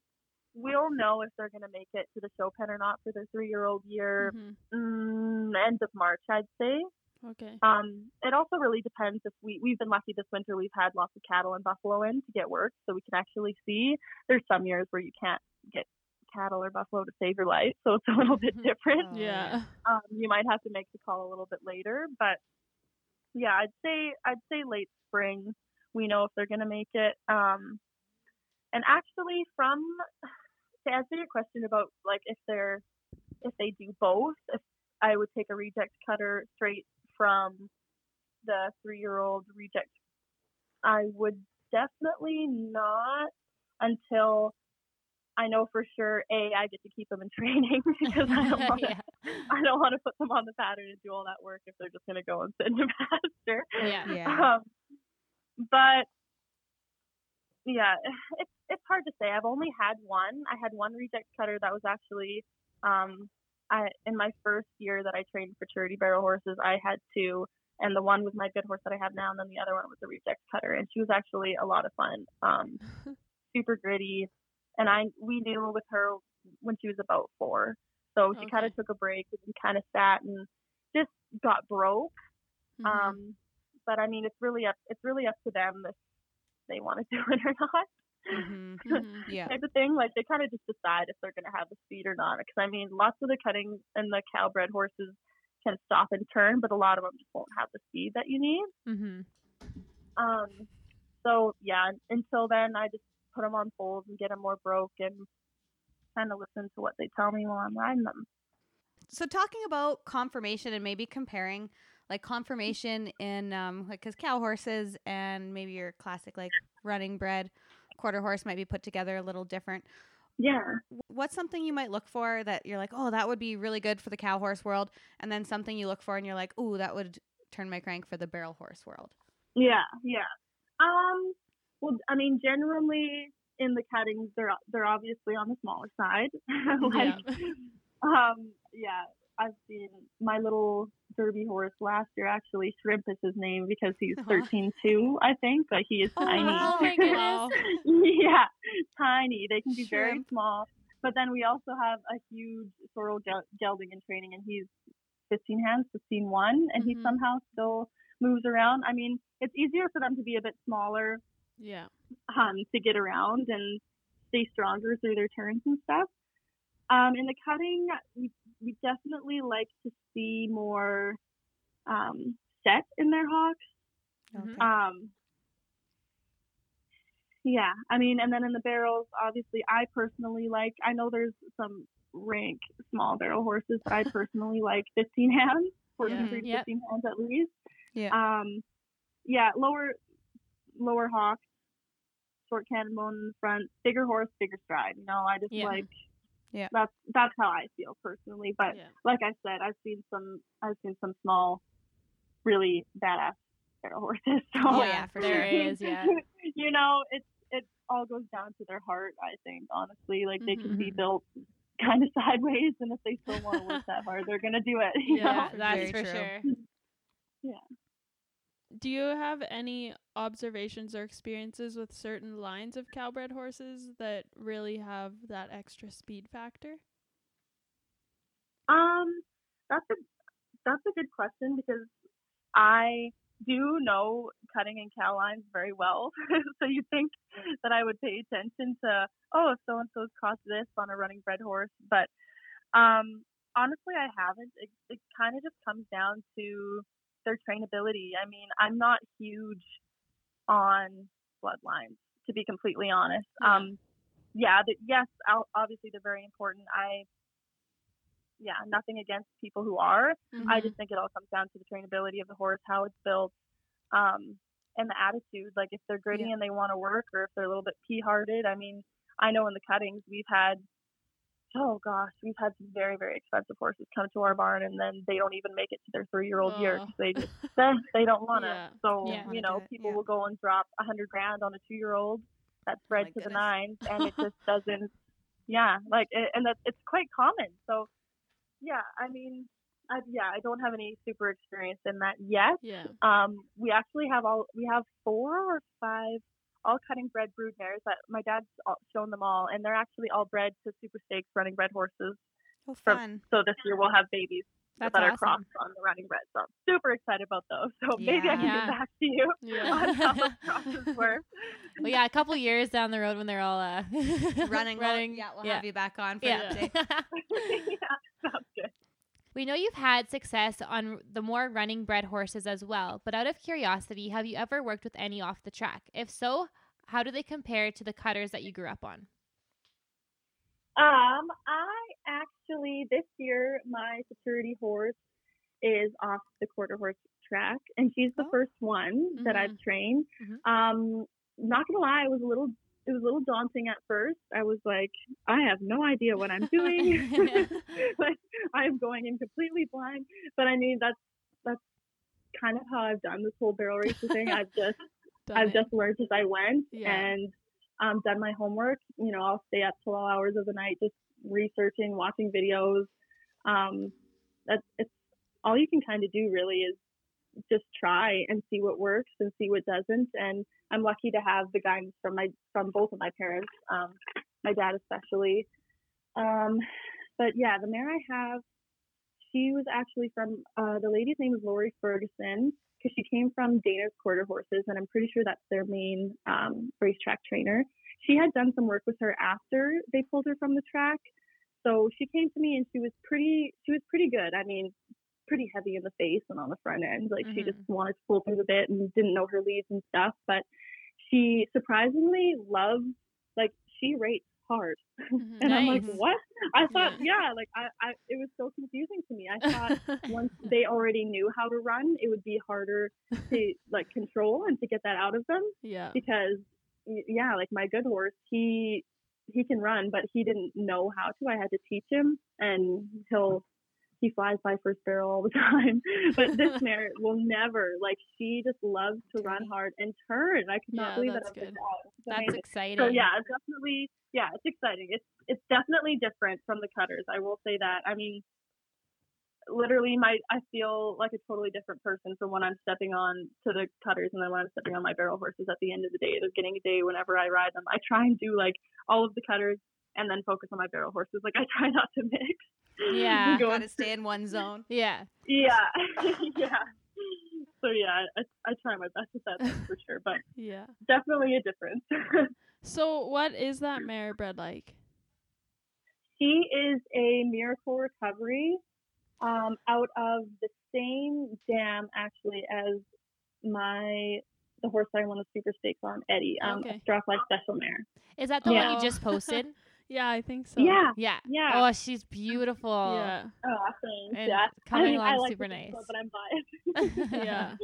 we'll know if they're going to make it to the show pen or not for their three year old year Mhm. mm, end of March, I'd say. Okay. Um, it also really depends if we we've been lucky this winter. We've had lots of cattle and buffalo in to get work, so we can actually see. There's some years where you can't get cattle or buffalo to save your life, so it's a little bit *laughs* different. *laughs* Yeah. Um, you might have to make the call a little bit later, but yeah, I'd say I'd say late spring. We know if they're going to make it. Um, and actually, from to answer your question about like if they're if they do both, if I would take a reject cutter straight from the three year old reject, I would definitely not until I know for sure a I get to keep them in *laughs* training because I don't want to *laughs* yeah. I don't want to put them on the pattern and do all that work if they're just going to go and sit in the *laughs* pasture. Yeah. Yeah. Um, but yeah, *sighs* it's it's hard to say. I've only had one. I had one reject cutter that was actually um I in my first year that I trained for charity barrel horses. I had two, and the one was my good horse that I have now, and then the other one was a reject cutter, and she was actually a lot of fun. Um, *laughs* super gritty, and I we knew with her when she was about four, so she kind of took a break and kind of sat and just got broke. Mhm. Um, but I mean, it's really up it's really up to them if they want to *laughs* do it or not. Hmm *laughs* Mhm. Yeah. Type of thing. Like they kind of just decide if they're going to have the speed or not. Because I mean, lots of the cutting and the cowbred horses can stop and turn, but a lot of them just won't have the speed that you need. Mm-hmm. Um, so yeah, until then, I just put them on poles and get them more broke and kind of listen to what they tell me while I'm riding them. So talking about conformation and maybe comparing like conformation in um like cuz cow horses and maybe your classic like running bred quarter horse might be put together a little different. Yeah. What's something you might look for that you're like, "Oh, that would be really good for the cow horse world." And then something you look for and you're like, "Ooh, that would turn my crank for the barrel horse world." Yeah, yeah. Um, well, I mean, generally in the cuttings, they're they're obviously on the smaller side. *laughs* like, um, yeah, I've seen my little derby horse last year. Actually, Shrimp is his name because he's Aw. thirteen two, I think, but he is *laughs* Oh, tiny. Oh my *laughs* goodness. Yeah, tiny. They can be very small. But then we also have a huge sorrel gel- gelding in training, and he's 15 hands, 15 one, and he Mhm. somehow still moves around. I mean, it's easier for them to be a bit smaller Yeah. um, to get around and stay stronger through their turns and stuff. Um, in the cutting, we, we definitely like to see more um, set in their hocks. Mhm. Um, yeah, I mean, and then in the barrels, obviously, I personally like. I know there's some rank small barrel horses, but I *laughs* personally like 15 hands, 14 Yeah. through Yep. 15 hands at least. Yeah. Um, yeah, lower, lower hocks, short cannon bone in the front, bigger horse, bigger stride. You know, I just Yeah. like. Yeah. That's that's how I feel personally, but Yeah. like I said, I've seen some I've seen some small, really badass barrel horses. *laughs* So Oh, yeah, *laughs* for there sure. is, yeah. *laughs* you know, it's it all goes down to their heart. I think honestly, like they can be Mhm. built kind of sideways, and if they still want to work that hard, they're gonna do it. you Yeah. know? Yeah, that's Very for true. sure. Do you have any observations or experiences with certain lines of cowbred horses that really have that extra speed factor? Um, that's a that's a good question because I do know cutting and cow lines very well. *laughs* so you think that I would pay attention to oh if so and so's crossed this on a running bred horse, but um honestly I haven't. It it kind of just comes down to their trainability. I mean, I'm not huge on bloodlines to be completely honest. Yeah. Um yeah, the, yes, obviously they're very important. I yeah, nothing against people who are. I Mhm. just think it all comes down to the trainability of the horse, how it's built, um, and the attitude. Like if they're gritty Yeah. and they want to work, or if they're a little bit pea-hearted. I mean, I know in the cuttings we've had, oh gosh, we've had some very very expensive horses come to our barn, and then they don't even make it to their three-year-old year Oh. 'cause they just *laughs* they, they don't want to. Yeah. So Yeah. You know, people yeah. will go and drop a hundred grand on a two-year-old that's bred my to the goodness. nines, *laughs* and it just doesn't. Yeah, like it, and that's it's quite common. So yeah, I mean, I, yeah, I don't have any super experience in that yet. yeah. Um, we actually have all we have four or five all cutting bred brood mares that my dad's shown them all, and they're actually all bred to super stakes running bred horses. Oh, For- fun. So this year we'll have babies That's that are awesome. crossed on the running bred. So I'm super excited about those. So maybe I can Yeah. get back to you *laughs* Yeah. on how those *laughs* crosses were. well, yeah, a couple years down the road when they're all uh, *laughs* Running, we'll- running. yeah, we'll yeah. have you back on for Yeah. the update. yeah, sounds good. We know you've had success on the more running bred horses as well, but out of curiosity, have you ever worked with any off the track? If so, how do they compare to the cutters that you grew up on? Um, I actually this year my futurity horse is off the quarter horse track, and she's the Oh. first one that I've trained. Mhm. Um, not gonna lie, I was a little it was a little daunting at first. I was like, I have no idea what I'm doing. *laughs* *laughs* like I'm going in completely blind. But I mean that's that's kind of how I've done this whole barrel racing thing. *laughs* I've just I've it. just learned as I went Yeah. and um, done my homework. You know, I'll stay up till all hours of the night just researching, watching videos. Um, that's it's all you can kind of do really is just try and see what works and see what doesn't. And I'm lucky to have the guidance from my from both of my parents, um, my dad especially. Um, but yeah, the mare I have, she was actually from uh, the lady's name is Lori Ferguson because she came from Dana's Quarter Horses, and I'm pretty sure that's their main um, racetrack trainer. She had done some work with her after they pulled her from the track, so she came to me and she was pretty. She was pretty good. I mean, pretty heavy in the face and on the front end. Like she just wanted to pull things a bit and didn't know her leads and stuff. But she surprisingly loves. Like she rates hard, *laughs* Mhm. and I'm like, what? I thought, Yeah. yeah, like I, I, it was so confusing to me. I thought once *laughs* they already knew how to run, it would be harder to *laughs* like control and to get that out of them yeah. because yeah, like my good horse, he he can run, but he didn't know how to. I had to teach him, and he'll he flies by first barrel all the *laughs* time. But this *laughs* mare will never like she just loves to run hard and turn. I could not Yeah, believe that's that. Good. it's That's amazing. exciting. So yeah, it's definitely yeah, it's exciting. It's it's definitely different from the cutters. I will say that. I mean, literally, my I feel like a totally different person from when I'm stepping on to the cutters and then when I'm stepping on my barrel horses. At the end of the day, the beginning of the day, whenever I ride them, I try and do like all of the cutters and then focus on my barrel horses. Like I *laughs* try not to mix. Yeah. *laughs* Going- Gotta stay in one zone. *laughs* Yeah. yeah, yeah. So yeah, I, I try my best with that for sure, but Yeah. definitely a difference. So what is that mare bred like? She is a miracle recovery um, out of the same dam actually as my the horse that I won the super stakes on, Eddie, um, Okay. a Strawfly Special Mare. Is that the one you just posted? Yeah, I think so. Yeah, yeah. yeah. Oh, she's beautiful. Yeah. Oh, thanks. And yeah. coming I mean, I along like super nice. Club, but I'm biased. *laughs* Yeah.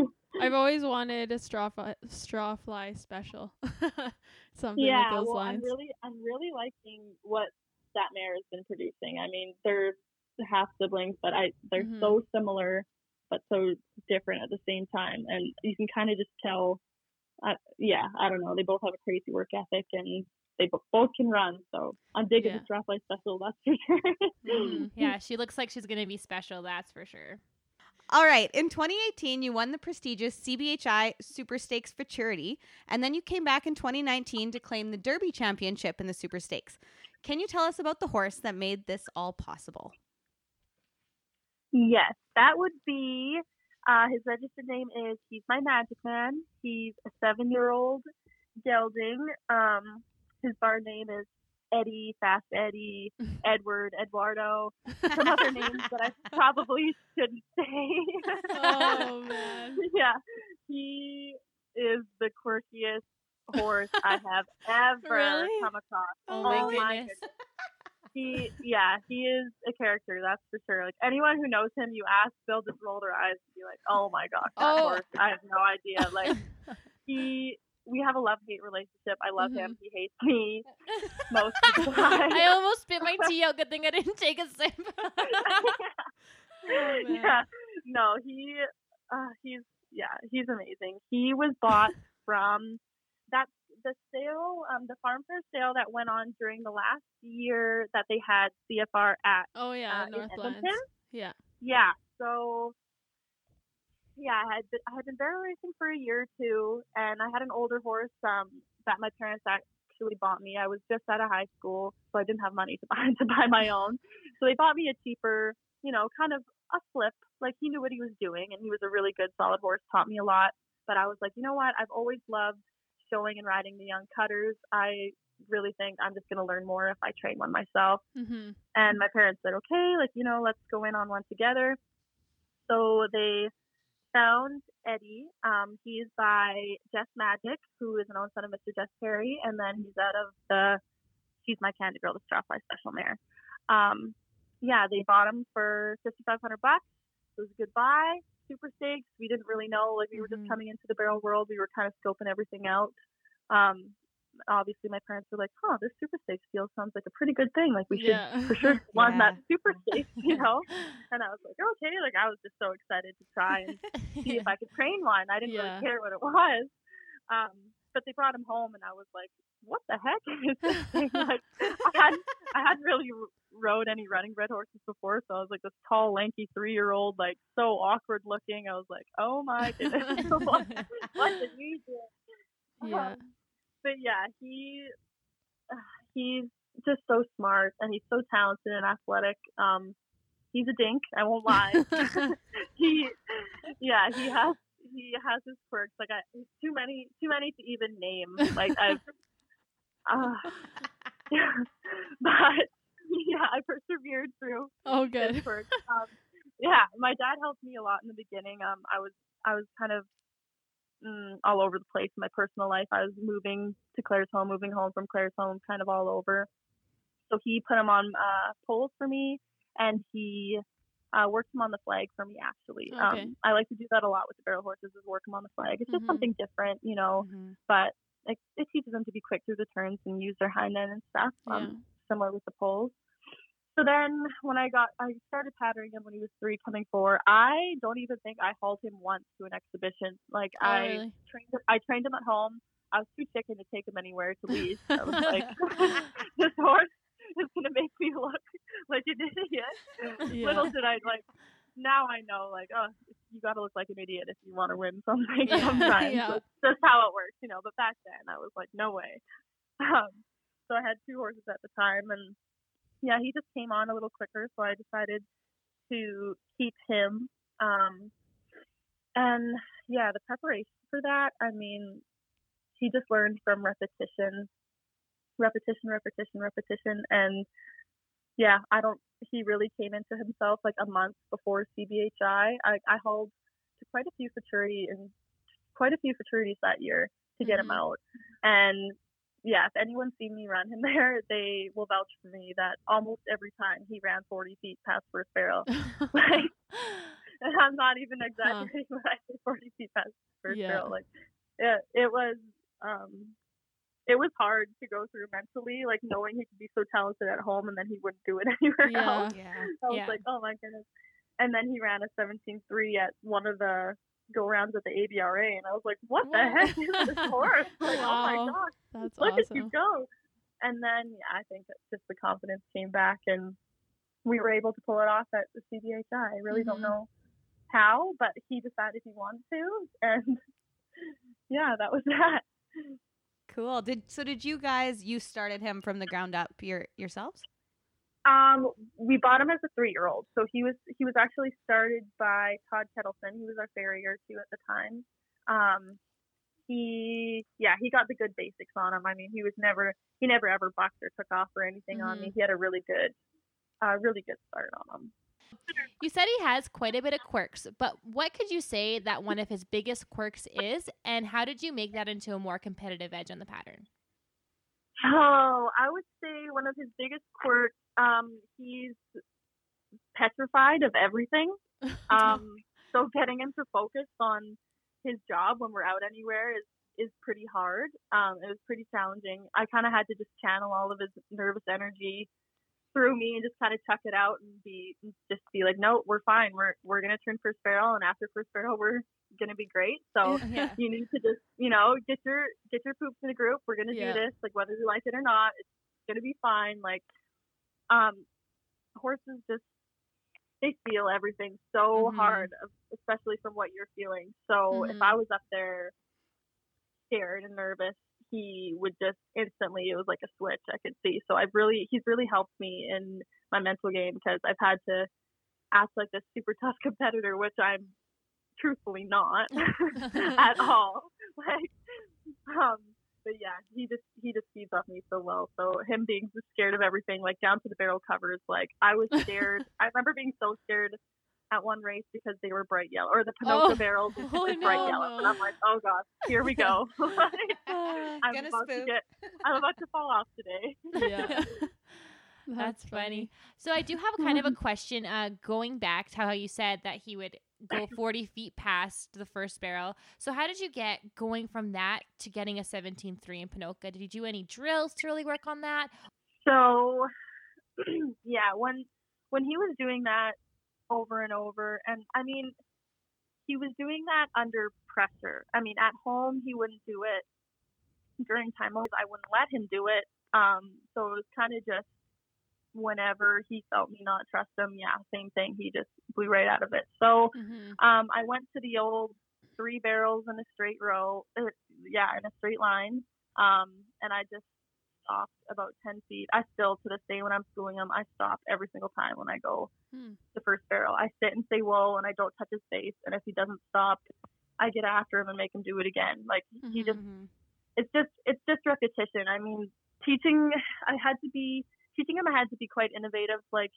*laughs* I've always wanted a Strawfly, straw fly special. *laughs* Something yeah, with those well, lines. I'm really, I'm really liking what that mare has been producing. I mean, they're half siblings, but I, they're Mhm. so similar, but so different at the same time, and you can kind of just tell. Uh, yeah, I don't know. They both have a crazy work ethic, and they both can run. So I'm digging Yeah. the Strawfly Special. That's for *laughs* sure. Mhm. Yeah, she looks like she's gonna be special. That's for sure. All right. In 2018, you won the prestigious CBHI Super Stakes Futurity, and then you came back in 2019 to claim the Derby Championship in the Super Stakes. Can you tell us about the horse that made this all possible? Yes, that would be. Uh, his registered name is He's My Magic Man. He's a seven-year-old gelding. Um, his barn name is Eddie, Fast Eddie, *laughs* Edward, Eduardo, some other names that I *laughs* probably shouldn't say. Oh, *laughs* man. yeah, he is the quirkiest horse I have ever Really? come across. Oh, oh my goodness. He, yeah, he is a character, that's for sure. Like anyone who knows him, you ask, they'll just roll their eyes and be like, "Oh my gosh, that Oh. horse! I have no idea." Like he, we have a love hate relationship. I love him. He hates me *laughs* most of the time. I almost spit my *laughs* tea out. Good thing I didn't take a sip. *laughs* Oh, yeah, no, he, uh, he's yeah, he's amazing. He was bought from that the sale, um, the farm fair sale that went on during the last year that they had CFR at Oh yeah, uh, Edmonton. Yeah. Yeah, so yeah, I had been, I had been barrel racing for a year or two, and I had an older horse um, that my parents actually bought me. I was just out of high school, so I didn't have money to *laughs* buy to buy my own. So they bought me a cheaper, you know, kind of a flip. Like he knew what he was doing, and he was a really good, solid horse. Taught me a lot. But I was like, you know what? I've always loved showing and riding the young cutters. I really think I'm just gonna learn more if I train one myself. Mm-hmm. And my parents said, okay, like, you know, let's go in on one together. So they found Eddie. Um, he's by Jess Magic, who is an own son of Mr. Jess Perry. And then he's out of the She's My Candy Girl, the Strawfly Special Mare. Um, yeah, they bought him for 5500 bucks. It was a good buy. Super stakes. We didn't really know. Like, we were Mhm. just coming into the barrel world. We were kind of scoping everything out. Um, obviously, my parents were like, huh, this super safe deal sounds like a pretty good thing. Like, we should yeah. for sure *laughs* want Yeah. that super safe, *laughs* you know? And I was like, okay, like I was just so excited to try and see if I could train one. I didn't Yeah. really care what it was. Um, but they brought him home, and I was like, what the heck is this thing? *laughs* Like, I hadn't, I hadn't really rode any running red horses before, so I was like this tall, lanky three year old, like so awkward looking. I was like, oh my goodness, what, what did we do? yeah. Um, but yeah, he *sighs* he's just so smart and he's so talented and athletic. Um, he's a dink. I won't lie. *laughs* *laughs* he, yeah, he has he has his quirks. Like I, too many too many to even name. Like I've, *laughs* uh, but yeah, I persevered through oh, his good. quirks. Um, yeah, my dad helped me a lot in the beginning. Um, I was I was kind of mm, all over the place in my personal life. I was moving to Claresholm, moving home from Claresholm, kind of all over. So he put him on uh, poles for me, and he uh, worked him on the flag for me. Actually, Okay. um, I like to do that a lot with the barrel horses, is work them on the flag. It's just Mhm. something different, you know. Mhm. But it, it teaches them to be quick through the turns and use their hind end and stuff. Um, Yeah. similar with the poles. So then when I got, I started pattering him when he was three, coming four. I don't even think I hauled him once to an exhibition. Like Oh, I really? trained, I trained him at home. I was too chicken to take him anywhere to leave. *laughs* I was like, *laughs* this horse is gonna make me look *laughs* like an idiot. Yeah. Little did I like. Now I know, like, oh, you got to look like an idiot if you want to win something. Yeah. Sometimes Yeah. that's just how it works, you know. But back then, I was like, no way. Um, so I had two horses at the time, and yeah, he just came on a little quicker, so I decided to keep him. Um, and yeah, the preparation for that, I mean, he just learned from repetition, repetition, repetition, repetition, and yeah, I don't. He really came into himself like a month before CBHI. I, I hauled to quite a few futurity and quite a few futurities that year to get him Mhm. out, and yeah, if anyone's seen me run him *laughs* there, they will vouch for me that almost every time he ran 40 feet past first barrel. *laughs* Like, and I'm not even exaggerating *laughs* when I say 40 feet past first Yeah. barrel. Like, it, it was, um, it was hard to go through mentally, like knowing he could be so talented at home and then he wouldn't do it anywhere Yeah. else. Yeah. I was Yeah. like, oh my goodness. And then he ran a 17.3 at one of the go rounds at the ABRA, and I was like, what the heck is this horse? *laughs* Like, oh my Wow. gosh, That's look at you go. And then yeah, I think that just the confidence came back, and we were able to pull it off at the CBHI. I really don't Mhm. know how, but he decided he wanted to, *laughs* and yeah, that was that. Cool. Did so? Did you guys you started him from the ground up your yourselves? Um, we bought him as a three-year-old, so he was he was actually started by Todd Kettleson. He was our farrier too at the time. Um, he yeah he got the good basics on him. I mean, he was never he never ever bucked or took off or anything on me. He had a really good, uh, really good start on him. You said he has quite a bit of quirks, but what could you say that one of his biggest quirks is, and how did you make that into a more competitive edge on the pattern? Oh, I would say one of his biggest quirks. Um, he's petrified of everything. *laughs* Um, so getting him to focus on his job when we're out anywhere is is pretty hard. Um, it was pretty challenging. I kind of had to just channel all of his nervous energy through me and just kind of chuck it out and be just be like, no, we're fine. We're we're gonna turn first barrel, and after first barrel, we're gonna be great. So *laughs* Yeah. you need to just you know get your get your poops in a group. We're gonna Yeah. do this, like whether you like it or not. It's gonna be fine. Like, um, horses just they feel everything so Mhm. hard, especially from what you're feeling. So if Mhm. I was up there scared and nervous, he would just instantly it was like a switch I could see. So I've really he's really helped me in my mental game because I've had to act like this super tough *laughs* competitor, which I'm truthfully not *laughs* at *laughs* all. Like um but yeah, he just he just feeds off me so well. So him being scared of everything, like down to the barrel covers, like I was scared. I remember being so scared at one race because they were bright yellow, or the Ponoka Oh. barrels was Oh, just bright no, yellow, and. I'm like, oh gosh, here we *laughs* go. *laughs* Like, *laughs* I'm Gonna about to get, I'm about to fall off today. Yeah. That's funny. So I do have a kind of a question. Uh, going back to how you said that he would go *coughs* 40 feet past the first barrel. So how did you get going from that to getting a 17-3 in Ponoka? Did you do any drills to really work on that? So, *clears throat* yeah, when when he was doing that over and over, and I mean, he was doing that under pressure. I mean, at home he wouldn't do it during time. I wouldn't let him do it. Um, so it was kind of just whenever he felt me not trust him, yeah, same thing. He just blew right out of it. So Mhm. um, I went to the old three barrels in a straight row, uh, yeah, in a straight line, um, and I just stopped about 10 feet. I still, to this day, when I'm schooling him, I stop every single time when I go Hmm. the first barrel. I sit and say whoa, and I don't touch his face. And if he doesn't stop, I get after him and make him do it again. Like he just, Mhm. it's just, it's just repetition. I mean, teaching, I had to be teaching him. I had to be quite innovative. Like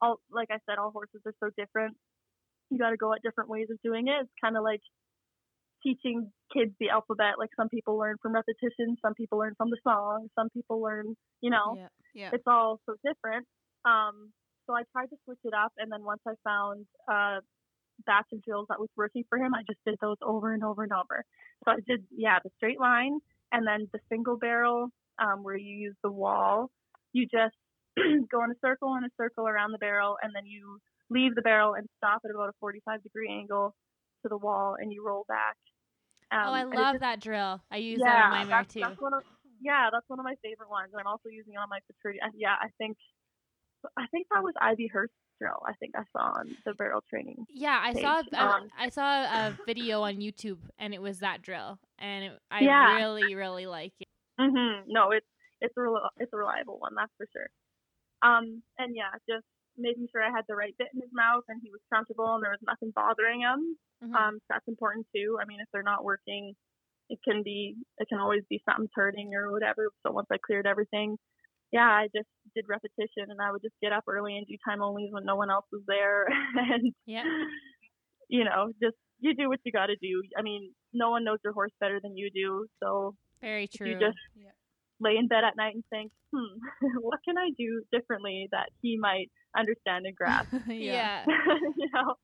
all, like I said, all horses are so different. You got to go at different ways of doing it. It's kind of like teaching kids the alphabet. Like some people learn from repetition, some people learn from the song, some people learn, you know, Yeah. Yeah. it's all so different. Um, so I tried to switch it up, and then once I found a batch of drills that was working for him, I just did those over and over and over. So I did, yeah, the straight line, and then the single barrel, um, where you use the wall. You just *clears throat* go in a circle and a circle around the barrel, and then you leave the barrel and stop at about a 45 degree angle to the wall, and you roll back. Um, oh, I love just- that drill. I use that on my that's, too. That's one of, yeah, that's one of my favorite ones. And I'm also using it on my Patrician. Yeah, I think I think that was Ivy Hurst drill. I think I saw on the barrel training. Yeah, I saw page. I, Um, I saw a video on YouTube and it was that drill and it, I Yeah. really really like it. Mm-hmm. No, it's it's a it's a reliable one, that's for sure. Um, and yeah, just making sure I had the right bit in his mouth and he was comfortable and there was nothing bothering him. Mhm. Um, that's important too. I mean, if they're not working, it can be it can always be something's hurting or whatever. So once I cleared everything, yeah, I just did repetition and I would just get up early and do time onlys when no one else was there *laughs* and Yeah. you know, just you do what you got to do. I mean, no one knows your horse better than you do, so Very true. you just Yeah. Lay in bed at night and think, hmm, *laughs* what can I do differently that he might understand and grasp? *laughs* yeah. *laughs* you know.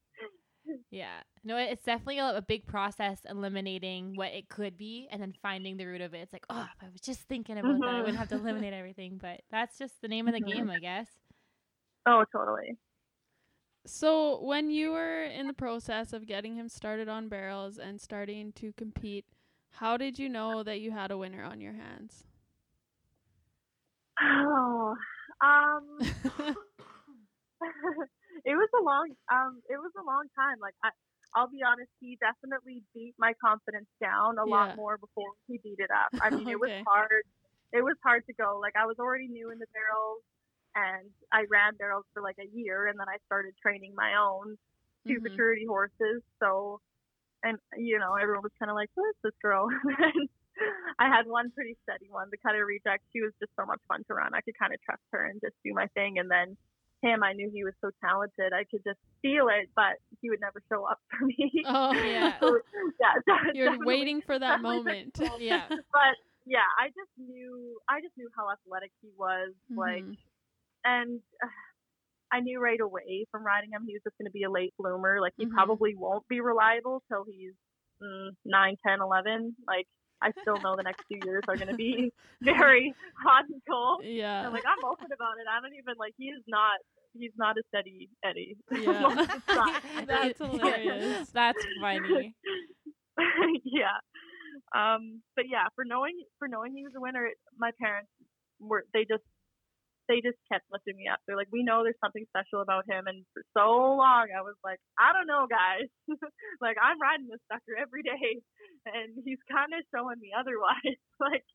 Yeah. No, it's definitely a, a big process eliminating what it could be and then finding the root of it. It's like, oh, if I was just thinking about that, I wouldn't have to eliminate everything. But that's just the name of the Mhm. game, I guess. Oh, totally. So, when you were in the process of getting him started on barrels and starting to compete, how did you know that you had a winner on your hands? Oh, um, *laughs* it was a long um it was a long time. Like I I'll be honest, he definitely beat my confidence down a Yeah. lot more before he beat it up. I mean, *laughs* it was hard. It was hard to go. Like I was already new in the barrels, and I ran barrels for like a year, and then I started training my own two Mhm. maturity horses. So, and you know, everyone was kind of like, "Who is this girl?" *laughs* and I had one pretty steady one, the Cutter Reject. She was just so much fun to run. I could kind of trust her and just do my thing. And then him, I knew he was so talented. I could just feel it, but he would never show up for me. Oh *laughs* Yeah. So, yeah, *laughs* You're waiting for that moment. difficult. *laughs* Yeah. But yeah, I just knew, I just knew how athletic he was. Like, Mhm. and uh, I knew right away from riding him he was just going to be a late bloomer. Like he Mhm. probably won't be reliable till he's mm, 9, 10, 11. Like I still know the next few years are going to be *laughs* very hot and cold. Yeah. And like I'm open about it. I don't even like he is not he's not a steady Eddie. *laughs* Yeah. Like, it's *laughs* not. That's hilarious. That's funny. yeah. Um, but yeah, for knowing for knowing he was a winner, my parents were they just they just kept lifting me up. They're like, we know there's something special about him, and for so long I was like, I don't know, guys. *laughs* like I'm riding this sucker every day, and he's kind of showing me otherwise. *laughs* like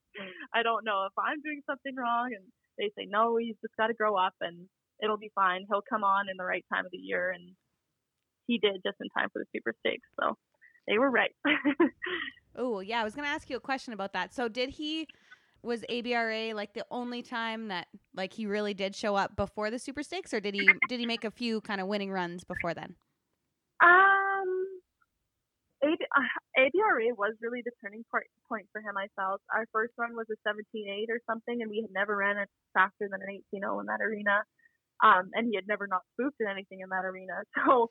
I don't know if I'm doing something wrong, and they say no, he's just got to grow up, and it'll be fine. He'll come on in the right time of the year, and he did just in time for the Super Stakes. So they were right. *laughs* Oh, yeah. I was going to ask you a question about that. So, did he, was ABRA like the only time that like he really did show up before the Super Stakes, or did he did he make a few kind of winning runs before then? Um, AB, uh, ABRA was really the turning point point for him. I felt our first run was a 17.8 or something, and we had never ran it faster than an 18.0 in that arena. Um, and he had never not spooked in anything in that arena. *laughs* So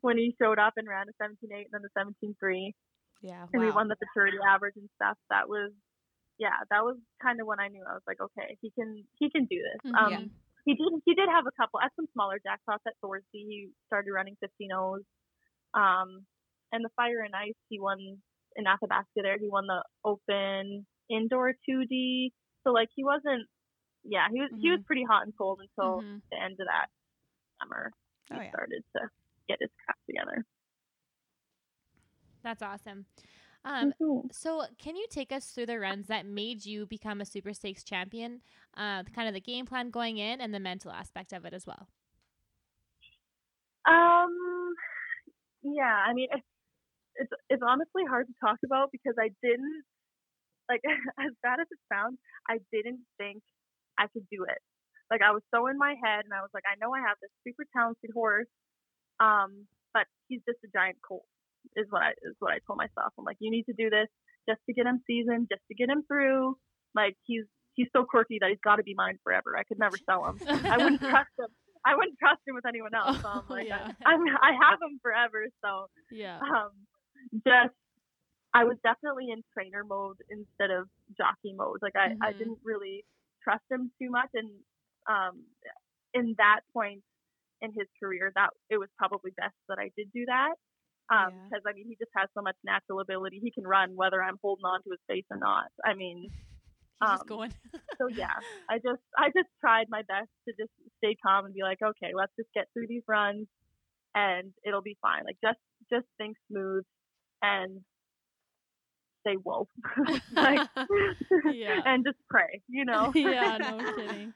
when he showed up and ran a 17.8 and then the 17.3, Yeah. and we won the maturity average and stuff, that was yeah, that was kind of when I knew I was like, okay, he can he can do this. Mhm. Um, Yeah. he did he did have a couple at some smaller jackpots at Thorsby. He started running 15 Um, and the Fire and Ice he won in Athabasca there. He won the Open Indoor 2D. So like he wasn't. Yeah, he was he was pretty hot and cold until Mhm. the end of that summer. He Oh, yeah. started to get his crap together. That's awesome. Um, so, can you take us through the runs that made you become a Super Stakes champion? Uh, kind of the game plan going in and the mental aspect of it as well. Um, yeah, I mean, it's, it's it's honestly hard to talk about because I didn't like *laughs* as bad as it sounds, I didn't think I could do it. Like I was so in my head, and I was like, I know I have this super talented horse, um, but he's just a giant colt. Is what I is what I told myself. I'm like, you need to do this just to get him seasoned, just to get him through. Like he's he's so quirky that he's got to be mine forever. I could never sell him. I wouldn't *laughs* trust him. I wouldn't trust him with anyone else. So I'm *laughs* like, yeah. I, I'm, I have him forever. So Yeah. um, just I was definitely in trainer mode instead of jockey mode. Like I, I Mhm. didn't really trust him too much, and um, in that point in his career, that it was probably best that I did do that. Um, Yeah. because I mean, he just has so much natural ability. He can run whether I'm holding on to his face or not. I mean, *laughs* He's just Um, going. so yeah, *laughs* I just I just tried my best to just stay calm and be like, okay, let's just get through these runs, and it'll be fine. Like just just think smooth and say whoa, *laughs* like, Yeah. and just pray, you know. yeah, no kidding.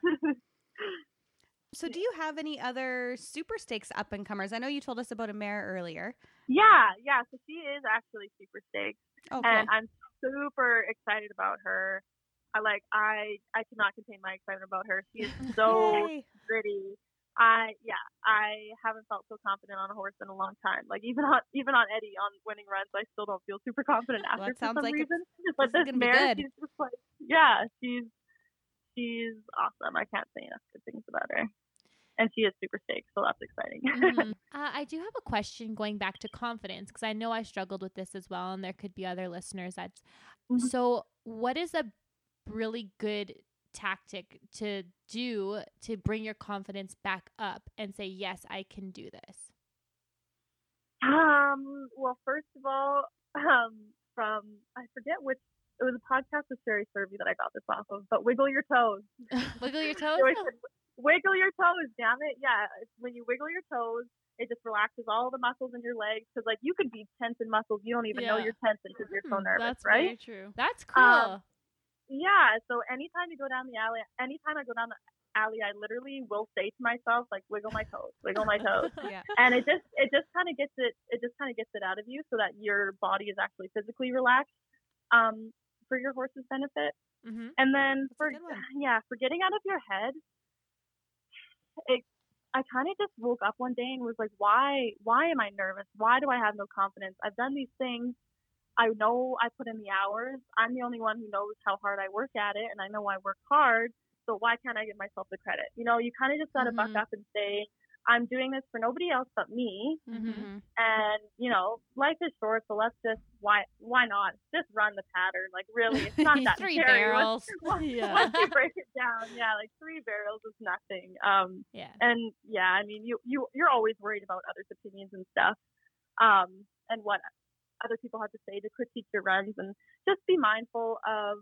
So, do you have any other Super Stakes up and comers? I know you told us about a mare earlier. yeah, yeah. So she is actually super staked. Oh, and I'm super excited about her. I like I I cannot contain my excitement about her. She is *laughs* so pretty. I yeah, I haven't felt so confident on a horse in a long time. Like even on even on Eddie on winning runs, I still don't feel super confident Well, after that for some like it's- reason. *laughs* But this this mare, good. she's just like yeah, she's she's awesome. I can't say enough good things about her. And she is super staked, so that's exciting. Mhm. *laughs* Uh, I do have a question going back to confidence because I know I struggled with this as well, and there could be other listeners that. Mhm. So, what is a really good tactic to do to bring your confidence back up and say, "Yes, I can do this"? Um, well, first of all, um, from I forget which it was a podcast with Sherry Cervi that I got this off of, but wiggle your toes. *laughs* Wiggle your toes. said, wiggle your toes, damn it. Yeah, when you wiggle your toes, it just relaxes all the muscles in your legs because like you could be tense in muscles you don't even know you're tense because you're so Hmm, nervous, That's right? very true. That's cool. Um, Yeah. So anytime you go down the alley, anytime I go down the alley, I literally will say to myself like, wiggle my toes, wiggle my toes. *laughs* Yeah. and it just it just kind of gets it it just kind of gets it out of you so that your body is actually physically relaxed um for your horse's benefit. Hmm and then That's for yeah for getting out of your head it i kind of just woke up one day and was like why why am i nervous? Why do i have no confidence? I've done these things. I know i put in the hours. I'm the only one who knows how hard i work at it and i know i work hard so why can't i give myself the credit? You know you kind of just got to Mhm. buck up and say i'm doing this for nobody else but me Mm-hmm. and you know life is short so let's just why why not just run the pattern like really it's not *laughs* that Three scary Once- barrels. *laughs* once, Yeah. once you break it down yeah like three barrels is nothing um Yeah. and yeah i mean you you you're always worried about others opinions and stuff um and what other people have to say to critique your runs and just be mindful of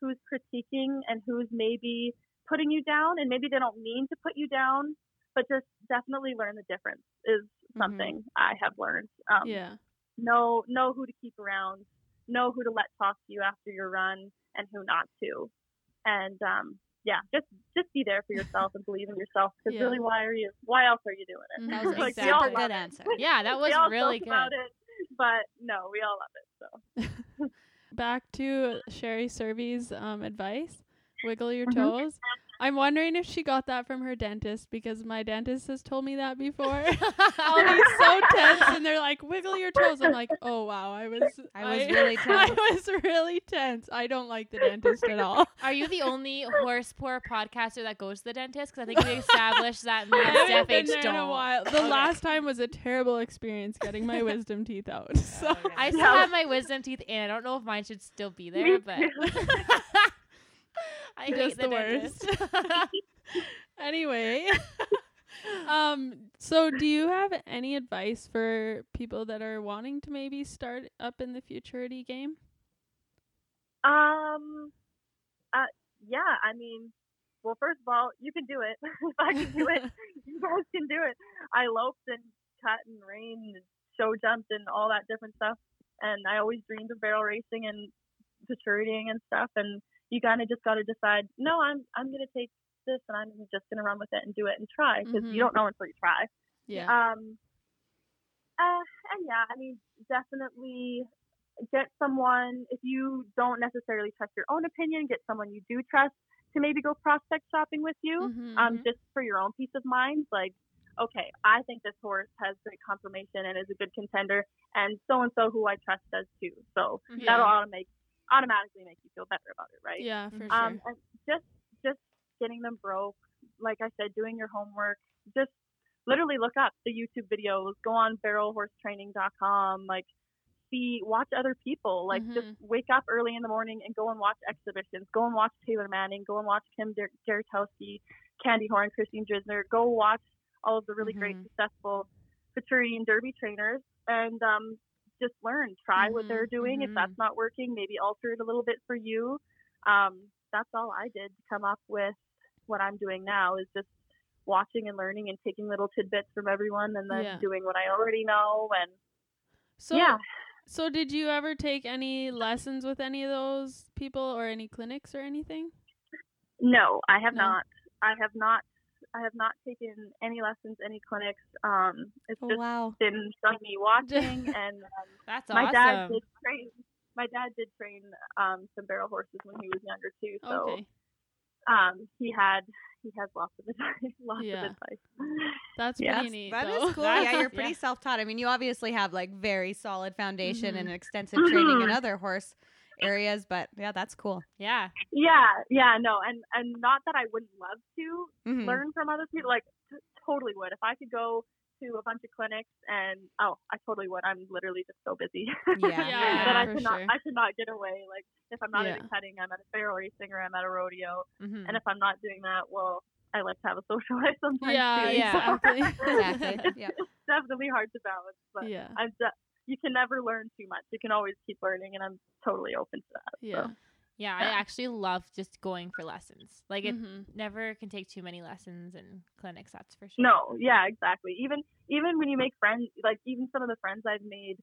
who's critiquing and who's maybe putting you down and maybe they don't mean to put you down but just definitely learn the difference is Mhm. something i have learned um Yeah. know know who to keep around, know who to let talk to you after your run, and who not to. And um, yeah, just just be there for yourself and believe in yourself. Because Yeah. really, why are you? Why else are you doing it? That was *laughs* Like, a we all super good it. answer. Yeah, *laughs* that was we all really good. about it, but no, we all love it. So *laughs* Back to Sherry Cervi's um, advice wiggle your Mhm. toes. I'm wondering if she got that from her dentist because my dentist has told me that before. *laughs* I'll be so tense and they're like, wiggle your toes. I'm like, oh wow, I was I was really *laughs* tense. I was really tense. I don't like the dentist at all. *laughs* Are you the only horse poor podcaster that goes to the dentist? Because I think we established that me I and haven't Steph been H there in a don't. while. The Okay. last time was a terrible experience getting my wisdom teeth out. Oh, so I still No. have my wisdom teeth in. I don't know if mine should still be there, Me but too. I hate Just the, the dentist. *laughs* anyway, *laughs* um, so do you have any advice for people that are wanting to maybe start up in the futurity game? um, uh, yeah, I mean. Well, first of all, you can do it. *laughs* if I can do it, you guys can do it. I loped and cut and reined and show jumped and all that different stuff. And I always dreamed of barrel racing and futurity and stuff. And you kind of just got to decide, no, I'm I'm gonna take this and I'm just gonna run with it and do it and try because Mhm. you don't know until you try. Yeah. Um, uh, and yeah, I mean, definitely get someone if you don't necessarily trust your own opinion, get someone you do trust to maybe go prospect shopping with you Mhm, um, mhm. just for your own peace of mind. Like, okay, I think this horse has great conformation and is a good contender, and so and so who I trust does too. So Mhm. that'll automate automatically make you feel better about it, right? yeah, for Mhm. sure. Um, and just just getting them broke, like I said, doing your homework, just literally look up the YouTube videos, go on barrelhorsetraining.com, like see, watch other people, like just Mhm. wake up early in the morning and go and watch exhibitions, go and watch Taylor Manning, go and watch Kim Ger- Geritowski, Candy Horn, Christine Drisner, go watch all of the really great Mhm. successful futurity and derby trainers and um, just learn, try what Mhm, they're doing. mhm. If that's not working, maybe alter it a little bit for you. Um, that's all I did to come up with what I'm doing now is just watching and learning and taking little tidbits from everyone and then Yeah. doing what I already know and so yeah. So did you ever take any lessons with any of those people or any clinics or anything? No, I have No? not. I have not. I have not taken any lessons, any clinics. Um, it's Oh, just wow. been from me watching, *laughs* and um, That's my awesome. dad did train. My dad did train um, some barrel horses when he was younger too. So Okay. um, he had he has lots of advice. *laughs* Lots Yeah. of advice. That's Yeah. pretty neat. That though. is *laughs* cool. That's- yeah, you're pretty yeah. self-taught. I mean, you obviously have like very solid foundation Mhm. and extensive training *clears throat* in other horse areas, but yeah, that's cool. yeah. Yeah, yeah, no, and and not that I wouldn't love to Mhm. learn from other people. Like t- totally would. If I could go to a bunch of clinics and oh, I totally would. I'm literally just so busy. *laughs* Yeah. Yeah, *laughs* that I for could not sure. I could not get away. Like if I'm not at Yeah. a cutting, I'm at a fair or racing or I'm at a rodeo. Mhm. And if I'm not doing that, well, I like to have a social life sometimes Yeah, too. yeah. exactly. *laughs* Exactly. Yep. it's definitely hard to balance, but yeah. I'm de- you can never learn too much. You can always keep learning, and I'm totally open to that. Yeah. So. Yeah, I actually love just going for lessons. Like it Mhm. never can take too many lessons and clinics. That's for sure. No, yeah, exactly. Even even when you make friends, like even some of the friends I've made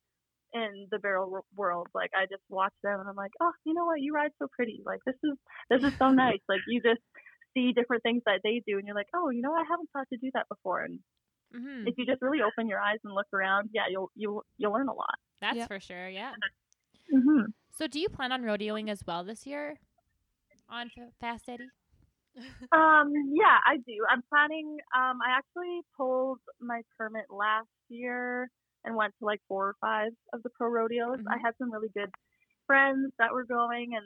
in the barrel world, like I just watch them and I'm like, oh, you know what? You ride so pretty. Like this is this is so *laughs* nice. Like you just see different things that they do, and you're like, oh, you know. I haven't thought to do that before. And hmm if you just really open your eyes and look around, yeah, you'll you'll you'll learn a lot. That's Yeah. for sure. Yeah. Mm-hmm. So, do you plan on rodeoing as well this year on Fast Eddie? *laughs* Um, yeah, I do. I'm planning. Um, I actually pulled my permit last year and went to like four or five of the pro rodeos. I Mhm. had some really good friends that were going, and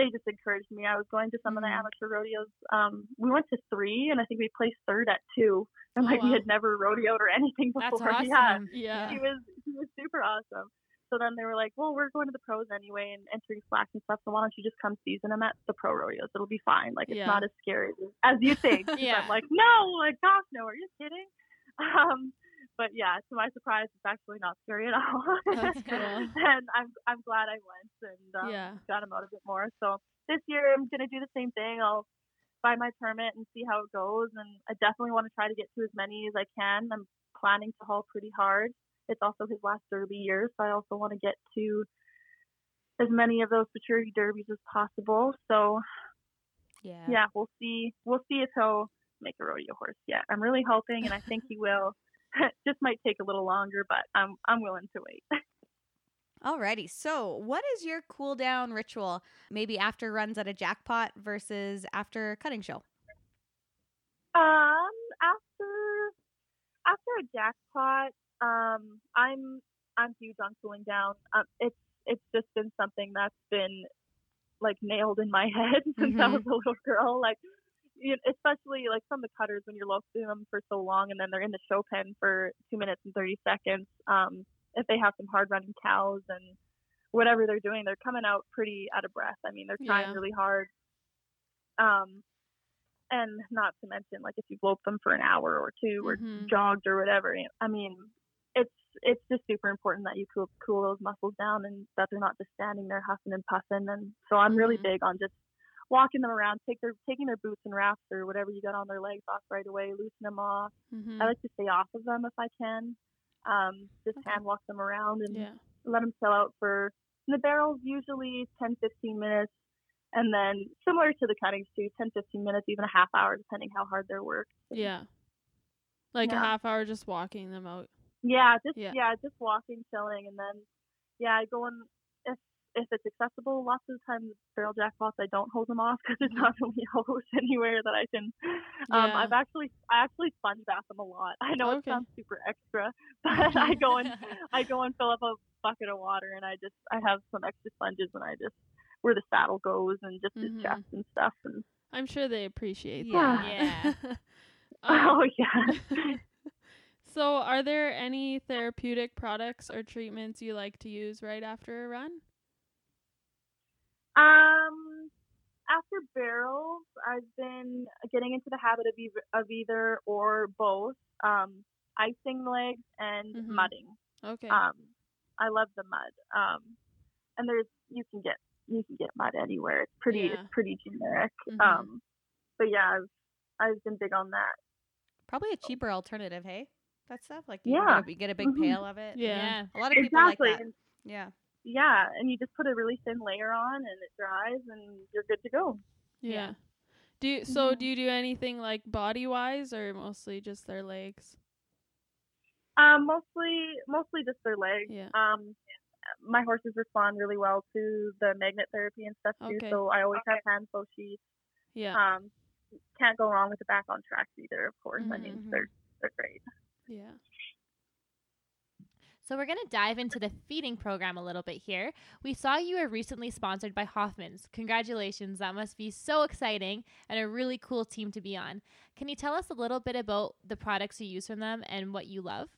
they just encouraged me. I was going to some of the Mhm. amateur rodeos. Um, we went to three, and I think we placed third at two. And Oh, like we had never rodeoed or anything before. *laughs* That's awesome. Yeah, Yeah. he was he was super awesome. So then they were like, well, we're going to the pros anyway and entering slack and stuff. So why don't you just come season them at the pro rodeos? It'll be fine. Like it's Yeah. not as scary as- as you think. *laughs* Yeah. I'm like, no, like gosh, no, are you kidding? *laughs* Um, but yeah, to my surprise, it's actually not scary at all. *laughs* That's *laughs* cool. and I'm I'm glad I went and um, Yeah. got him out a bit more. So this year I'm gonna do the same thing. I'll buy my permit and see how it goes. And I definitely want to try to get to as many as I can. I'm planning to haul pretty hard. It's also his last Derby year, so I also want to get to as many of those maturity derbies as possible. So Yeah. yeah, we'll see. We'll see if he'll make a rodeo horse yet. I'm really hoping, and I think he will. *laughs* Just might take a little longer, but I'm I'm willing to wait. *laughs* Alrighty. So, what is your cool down ritual? Maybe after runs at a jackpot versus after a cutting show. Um, after after a jackpot, um, I'm I'm huge on cooling down. Um, it's it's just been something that's been like nailed in my *laughs* head since I Mhm. was a little girl. Like, you especially like from the cutters when you're loping them for so long, and then they're in the show pen for two minutes and thirty seconds. Um, if they have some hard running cows and whatever they're doing, they're coming out pretty out of breath. I mean, they're trying Yeah. really hard. Um, and not to mention like if you've loped them for an hour or two or Mhm. jogged or whatever. I mean, it's it's just super important that you cool cool those muscles down and that they're not just standing there huffing and puffing. And so I'm really Mhm. big on just walking them around, take their taking their boots and wraps or whatever you got on their legs off right away, loosen them off. Mhm. I like to stay off of them if I can. Um, just Okay. hand walk them around and Yeah. let them chill out for the barrels usually 10 15 minutes and then similar to the cuttings too 10 15 minutes even a half hour depending how hard they're worked Yeah. Like a half hour just walking them out. yeah just Yeah. yeah. just walking chilling and then yeah i go in if it's accessible lots of the time barrel jackpots i don't hold them off because there's not really *laughs* a hose anywhere that i can um Yeah. i've actually i actually sponge bath them a lot i know Okay. it sounds super extra *laughs* but i go and *laughs* I go and fill up a bucket of water and I just I have some extra sponges and I just where the saddle goes and just his Mhm. chest and stuff and I'm sure they appreciate Yeah. Yeah. that. Um, oh yeah. so, are there any therapeutic products or treatments you like to use right after a run? Um after barrels I've been getting into the habit of either, of either or both um icing legs and Mhm. mudding. Okay. Um I love the mud. Um and there's you can get you can get mud anywhere. It's pretty Yeah. it's pretty generic. Mhm. Um but yeah, I've I've been big on that. Probably a cheaper alternative, hey? That stuff like you Yeah. get, a, you get a big Mhm. pail of it. yeah. A lot of people like that. Yeah. Yeah, and you just put a really thin layer on and it dries and you're good to go. Yeah. Yeah. Do you, so Mhm. do you do anything like body wise or mostly just their legs? Um, mostly mostly just their legs. Yeah. Um, my horses respond really well to the magnet therapy and stuff too, Okay. so I always have hand flow sheets. Yeah. Um, can't go wrong with the back on tracks either, of course. I Mhm. mean, they're they're great. yeah. So we're going to dive into the feeding program a little bit here. We saw you were recently sponsored by Hoffman's. Congratulations. That must be so exciting and a really cool team to be on. Can you tell us a little bit about the products you use from them and what you love?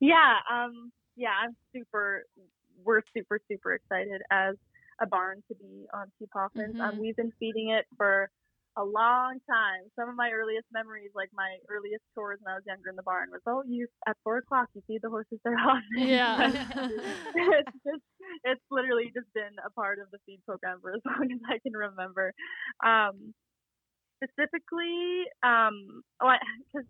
Yeah, um, yeah, I'm super. We're super super excited as a barn to be on T Hoffman's. Mhm. Um, we've been feeding it for a long time. Some of my earliest memories, like my earliest chores when I was younger in the barn, was oh, you at four o'clock you feed the horses their Hoffman's. *laughs* Yeah. *laughs* it's just it's literally just been a part of the feed program for as *laughs* long as I can remember. Um, specifically, um, oh, because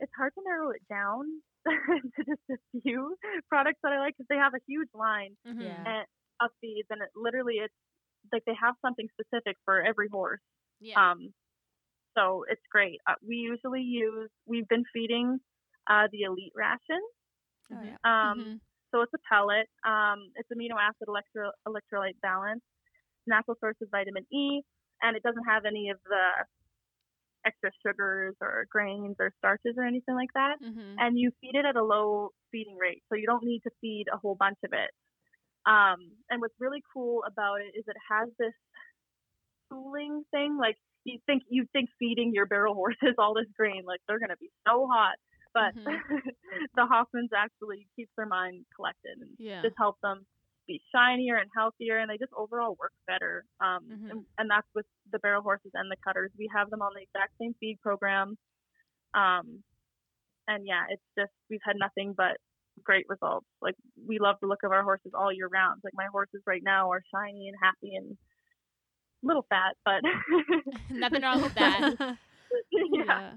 it's hard to narrow it down to just a few products that I like because they have a huge line Mhm. Yeah. and, of feeds, and it literally it's like they have something specific for every horse. Yeah. Um, so it's great. Uh, we usually use. We've been feeding uh, the elite ration. Oh, yeah. Um, Mhm. So it's a pellet. Um, it's amino acid electro- electrolyte balance, natural source of vitamin E, and it doesn't have any of the extra sugars or grains or starches or anything like that. Mhm. And you feed it at a low feeding rate, so you don't need to feed a whole bunch of it. Um, and what's really cool about it is it has this thing. Like you think you think feeding your barrel horses *laughs* all this grain, like they're gonna be so hot, but Mhm. *laughs* the Hoffmans actually keeps their mind collected and Yeah. just help them be shinier and healthier, and they just overall work better. Um, Mhm. and, and that's with the barrel horses and the cutters. We have them on the exact same feed program. Um, and yeah, it's just we've had nothing but great results. Like we love the look of our horses all year round. Like my horses right now are shiny and happy and little fat, but *laughs* Nothing wrong with that. *laughs* yeah. yeah.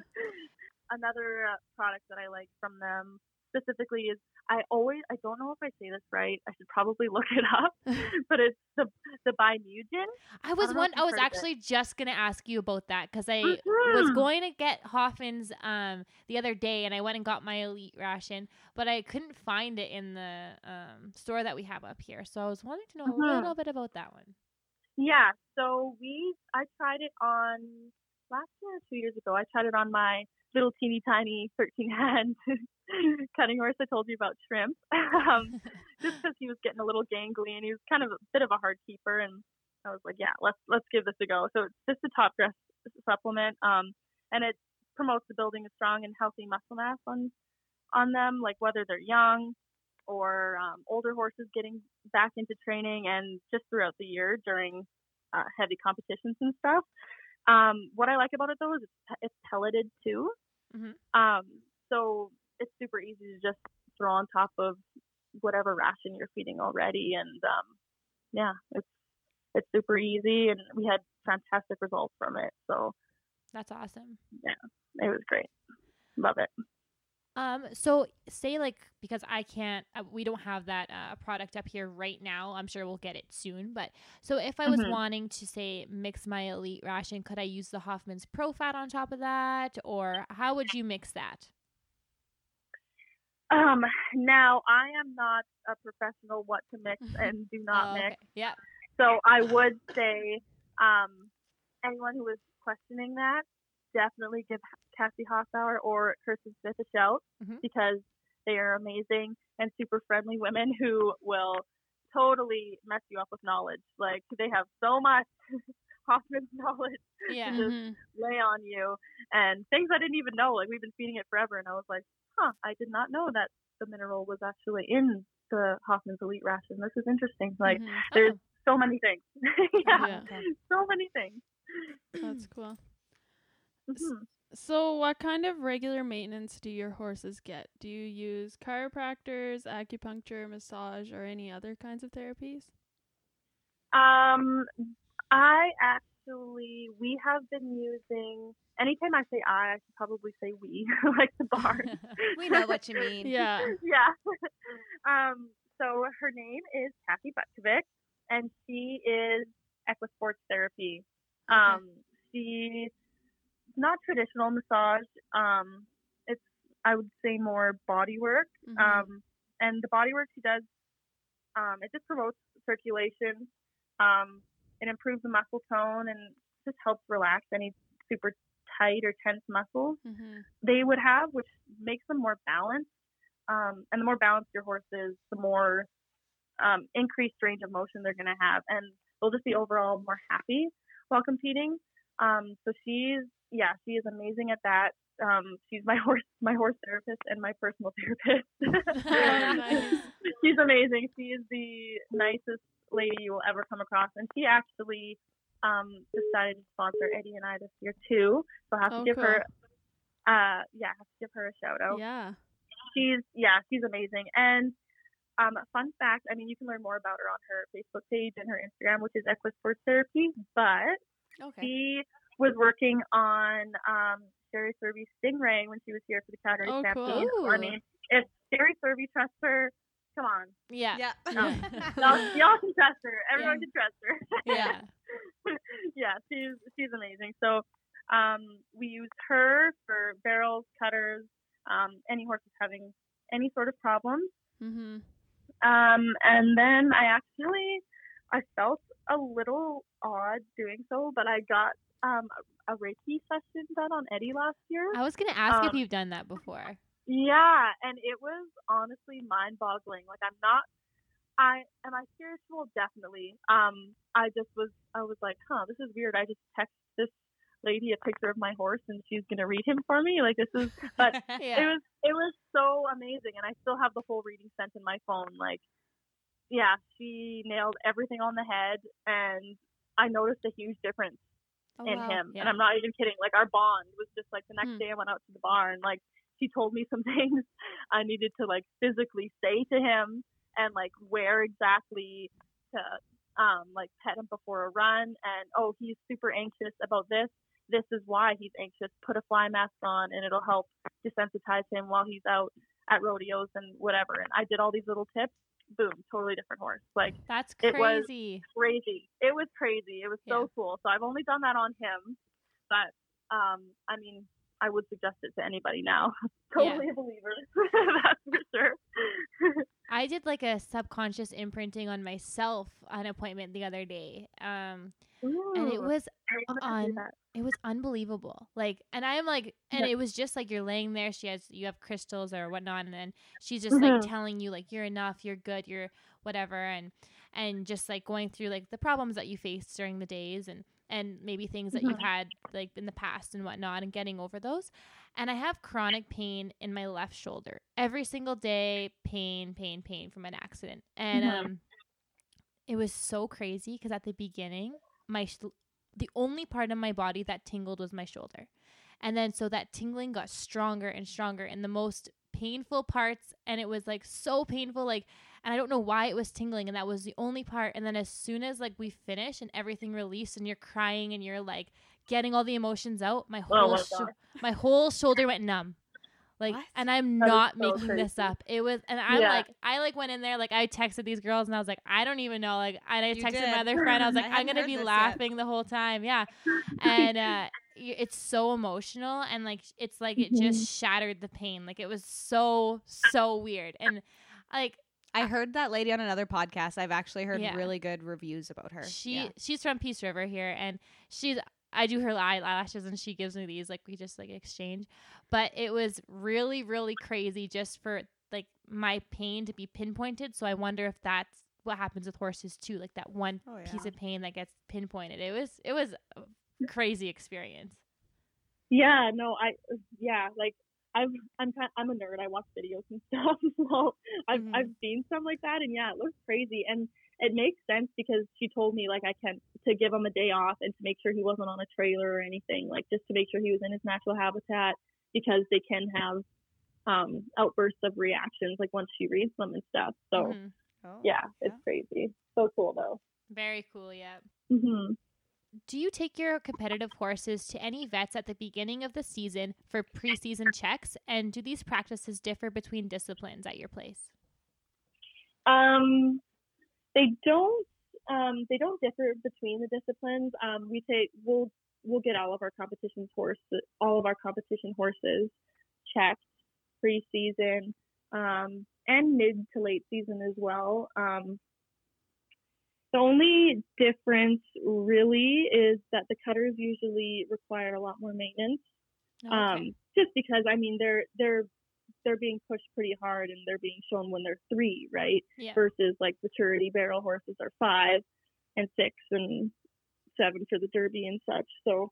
Another uh, product that I like from them specifically is I always I don't know if I say this right. I should probably *laughs* look it up, but it's the the Bimugen. I was one. I was it. actually just gonna ask you about that because I was Mhm. going to get Hoffman's um the other day, and I went and got my elite ration, but I couldn't find it in the um store that we have up here. So I was wanting to know a Mhm. little bit about that one. Yeah, so we I tried it on last year or two years ago. I tried it on my little teeny tiny 13 hand *laughs* cutting horse I told you about shrimp. *laughs* um, *laughs* just because he was getting a little gangly and he was kind of a bit of a hard keeper and I was like, yeah, let's let's give this a go. So it's just a top dress supplement, um, and it promotes the building of strong and healthy muscle mass on on them, like whether they're young or um, older horses getting back into training and just throughout the year during uh, heavy competitions and stuff. Um, what I like about it though is it's, it's pelleted too. Mhm. Um, so it's super easy to just throw on top of whatever ration you're feeding already, and um, yeah, it's it's super easy, and we had fantastic results from it. So That's awesome. Yeah, it was great. Love it. Um, so say like because I can't, uh, we don't have that uh, product up here right now. I'm sure we'll get it soon. But so if I was Mhm. wanting to say mix my elite ration, could I use the Hoffman's Pro Fat on top of that, or how would you mix that? Um, now I am not a professional what to mix *laughs* and do not Oh, mix. okay. Yeah. So I would say, um, anyone who is questioning that, definitely give Cassie Hoffbauer or Kirsten Smith a shout Mhm. because they are amazing and super friendly women who will totally mess you up with knowledge. Like they have so much *laughs* Hoffman's knowledge Yeah. just Mhm. lay on you and things I didn't even know. Like we've been feeding it forever, and I was like, huh, I did not know that the mineral was actually in the Hoffman's Elite ration. This is interesting. Like Mhm. there's Oh, so many things. *laughs* yeah, Yeah. so many things. That's cool. Mhm. So, what kind of regular maintenance do your horses get? Do you use chiropractors, acupuncture, massage, or any other kinds of therapies? Um, I actually we have been using. Anytime I say I, I should probably say we, *laughs* like the *laughs* barn. *laughs* We know what you mean. Yeah. yeah. um, so her name is Kathy Butkovic, and she is Equisports Therapy. Um, she's not traditional massage. Um, it's I would say more body work. Mhm. Um, and the body work she does, um, it just promotes circulation. Um, it improves the muscle tone and just helps relax any super tight or tense muscles Mhm. they would have, which makes them more balanced. Um, and the more balanced your horse is, the more um, increased range of motion they're going to have, and they'll just be overall more happy while competing. Um, so she's, yeah, she is amazing at that. Um, she's my *laughs* horse, my horse therapist, and my personal therapist. *laughs* *laughs* She's amazing. She is the nicest lady you will ever come across, and she actually um, decided to sponsor Eddie and I this year too. So I have Oh, to give cool. her, uh, yeah, have to give her a shout out Yeah. she's yeah she's amazing and um, fun fact, I mean, you can learn more about her on her Facebook page and her Instagram, which is Equus Sports Therapy. But Okay. she was working on um, Sherry Cervi's Stingray when she was here for the Calgary Oh, Stampede. cool. So, I mean, if Sherry Cervi trusts her, come on. Yeah. Yeah. *laughs* y'all, y'all can trust her. Everyone Yeah. can trust her. Yeah. *laughs* yeah, she's she's amazing. So um, we use her for barrels, cutters, um, any horses having any sort of problems. Mm-hmm. Um, and then I actually I felt a little odd doing so, but I got um, a Reiki session done on Eddie last year. I was gonna ask if Um, you've done that before. Yeah, and it was honestly mind-boggling. Like I'm not I am I spiritual definitely. Um I just was I was like, "Huh, this is weird. I just text this lady a picture of my horse and she's going to read him for me. Like this is but *laughs* it was it was so amazing and I still have the whole reading sent in my phone like yeah, she nailed everything on the head and I noticed a huge difference Oh, in wow. him. Yeah. And I'm not even kidding. Like our bond was just like the next Hmm. day I went out to the barn, like she told me some *laughs* things I needed to like physically say to him and like where exactly to um like pet him before a run and oh he's super anxious about this. This is why he's anxious. Put a fly mask on and it'll help desensitize him while he's out at rodeos and whatever. And I did all these little tips. Boom, totally different horse. Like That's it was- crazy. crazy. It was crazy. It was Yeah. so cool. So I've only done that on him, but um, I mean, I would suggest it to anybody now. *laughs* totally a believer. *laughs* That's for sure. *laughs* I did like a subconscious imprinting on myself on appointment the other day. Um, and it was I wanna do on- it was unbelievable. Like, and I'm like, and Yeah. it was just like you're laying there. She has, you have crystals or whatnot, and then she's just like Mhm. telling you like you're enough, you're good, you're whatever, and and just like going through like the problems that you faced during the days, and and maybe things that you've Mhm. had like in the past and whatnot, and getting over those. And I have chronic pain in my left shoulder every single day, pain, pain, pain from an accident, and Mhm. um, it was so crazy because at the beginning, my sh- the only part of my body that tingled was my shoulder. And then so that tingling got stronger and stronger in the most painful parts and it was like so painful like and I don't know why it was tingling and that was the only part and then as soon as like we finish and everything released and you're crying and you're like getting all the emotions out my Oh whole my sho- my whole shoulder went numb. Like What? and I'm That is not so making this up. It was and I'm Yeah. like I like went in there like I texted these girls and I was like I don't even know like and I You texted did. my other friend I was *laughs* like I'm gonna be this yet. laughing the whole time yeah *laughs* and uh it's so emotional and like it's like it just shattered the pain like it was so so weird and like I heard that lady on another podcast. I've actually heard Yeah. really good reviews about her. she Yeah. she's from Peace River here and she's I do her eyelashes and she gives me these like we just like exchange but it was really really crazy just for like my pain to be pinpointed so I wonder if that's what happens with horses too like that one Oh, piece of pain that gets pinpointed it was it was a crazy experience Yeah, no, I yeah, like I've I'm kind I'm a nerd. I watch videos and *laughs* stuff, so I've Mhm. I've seen some like that, and yeah, it looks crazy, and it makes sense because she told me like I can to give him a day off and to make sure he wasn't on a trailer or anything, like just to make sure he was in his natural habitat because they can have um outbursts of reactions like once she reads them and stuff. So Mhm. Oh, yeah, it's crazy. So cool though. very cool yeah hmm Do you take your competitive horses to any vets at the beginning of the season for preseason checks? And do these practices differ between disciplines at your place? Um, they don't. Um, they don't differ between the disciplines. Um, we take we'll we'll get all of our competition horses, all of our competition horses checked preseason um, and mid to late season as well. Um, the only difference really is that the cutters usually require a lot more maintenance um, just because I mean they're they're they're being pushed pretty hard and they're being shown when they're three, right? yeah. Versus like maturity barrel horses are five and six and seven for the derby and such. So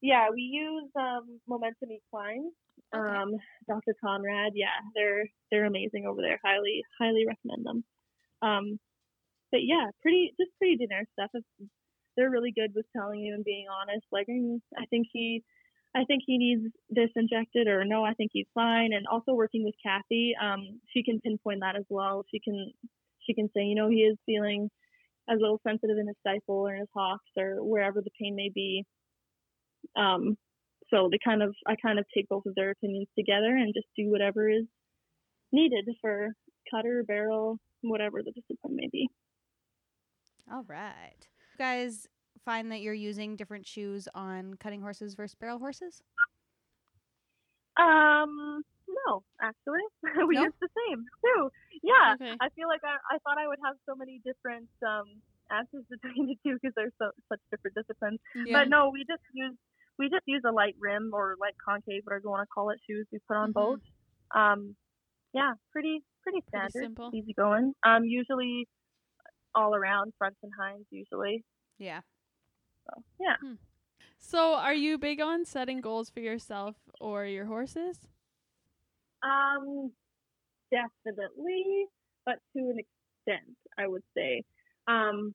yeah, we use um, Momentum Equine. Okay. Um, Dr. Conrad, yeah, they're they're amazing over there. Highly highly recommend them. Um, but yeah, pretty just pretty generic stuff. They're really good with telling you and being honest. Like I think he I think he needs this injected, or no, I think he's fine. And also working with Kathy, um, she can pinpoint that as well. She can she can say, you know, he is feeling a little sensitive in his stifle or in his hocks or wherever the pain may be. Um, so they kind of I kind of take both of their opinions together and just do whatever is needed for cutter, barrel, whatever the discipline may be. All right. You guys find that you're using different shoes on cutting horses versus barrel horses? Um, no, actually, *laughs* we No? use the same too. Yeah, Okay. I feel like I, I thought I would have so many different um answers *laughs* between the two because they're so such different disciplines. But no, we just use we just use a light rim or light concave, whatever you want to call it, shoes we put on Mhm. both. Um, yeah, pretty pretty Pretty standard, simple. easy going. Um, usually all around fronts and hinds usually. Yeah. So yeah. So, are you big on setting goals for yourself or your horses? Um, definitely, but to an extent, I would say. Um,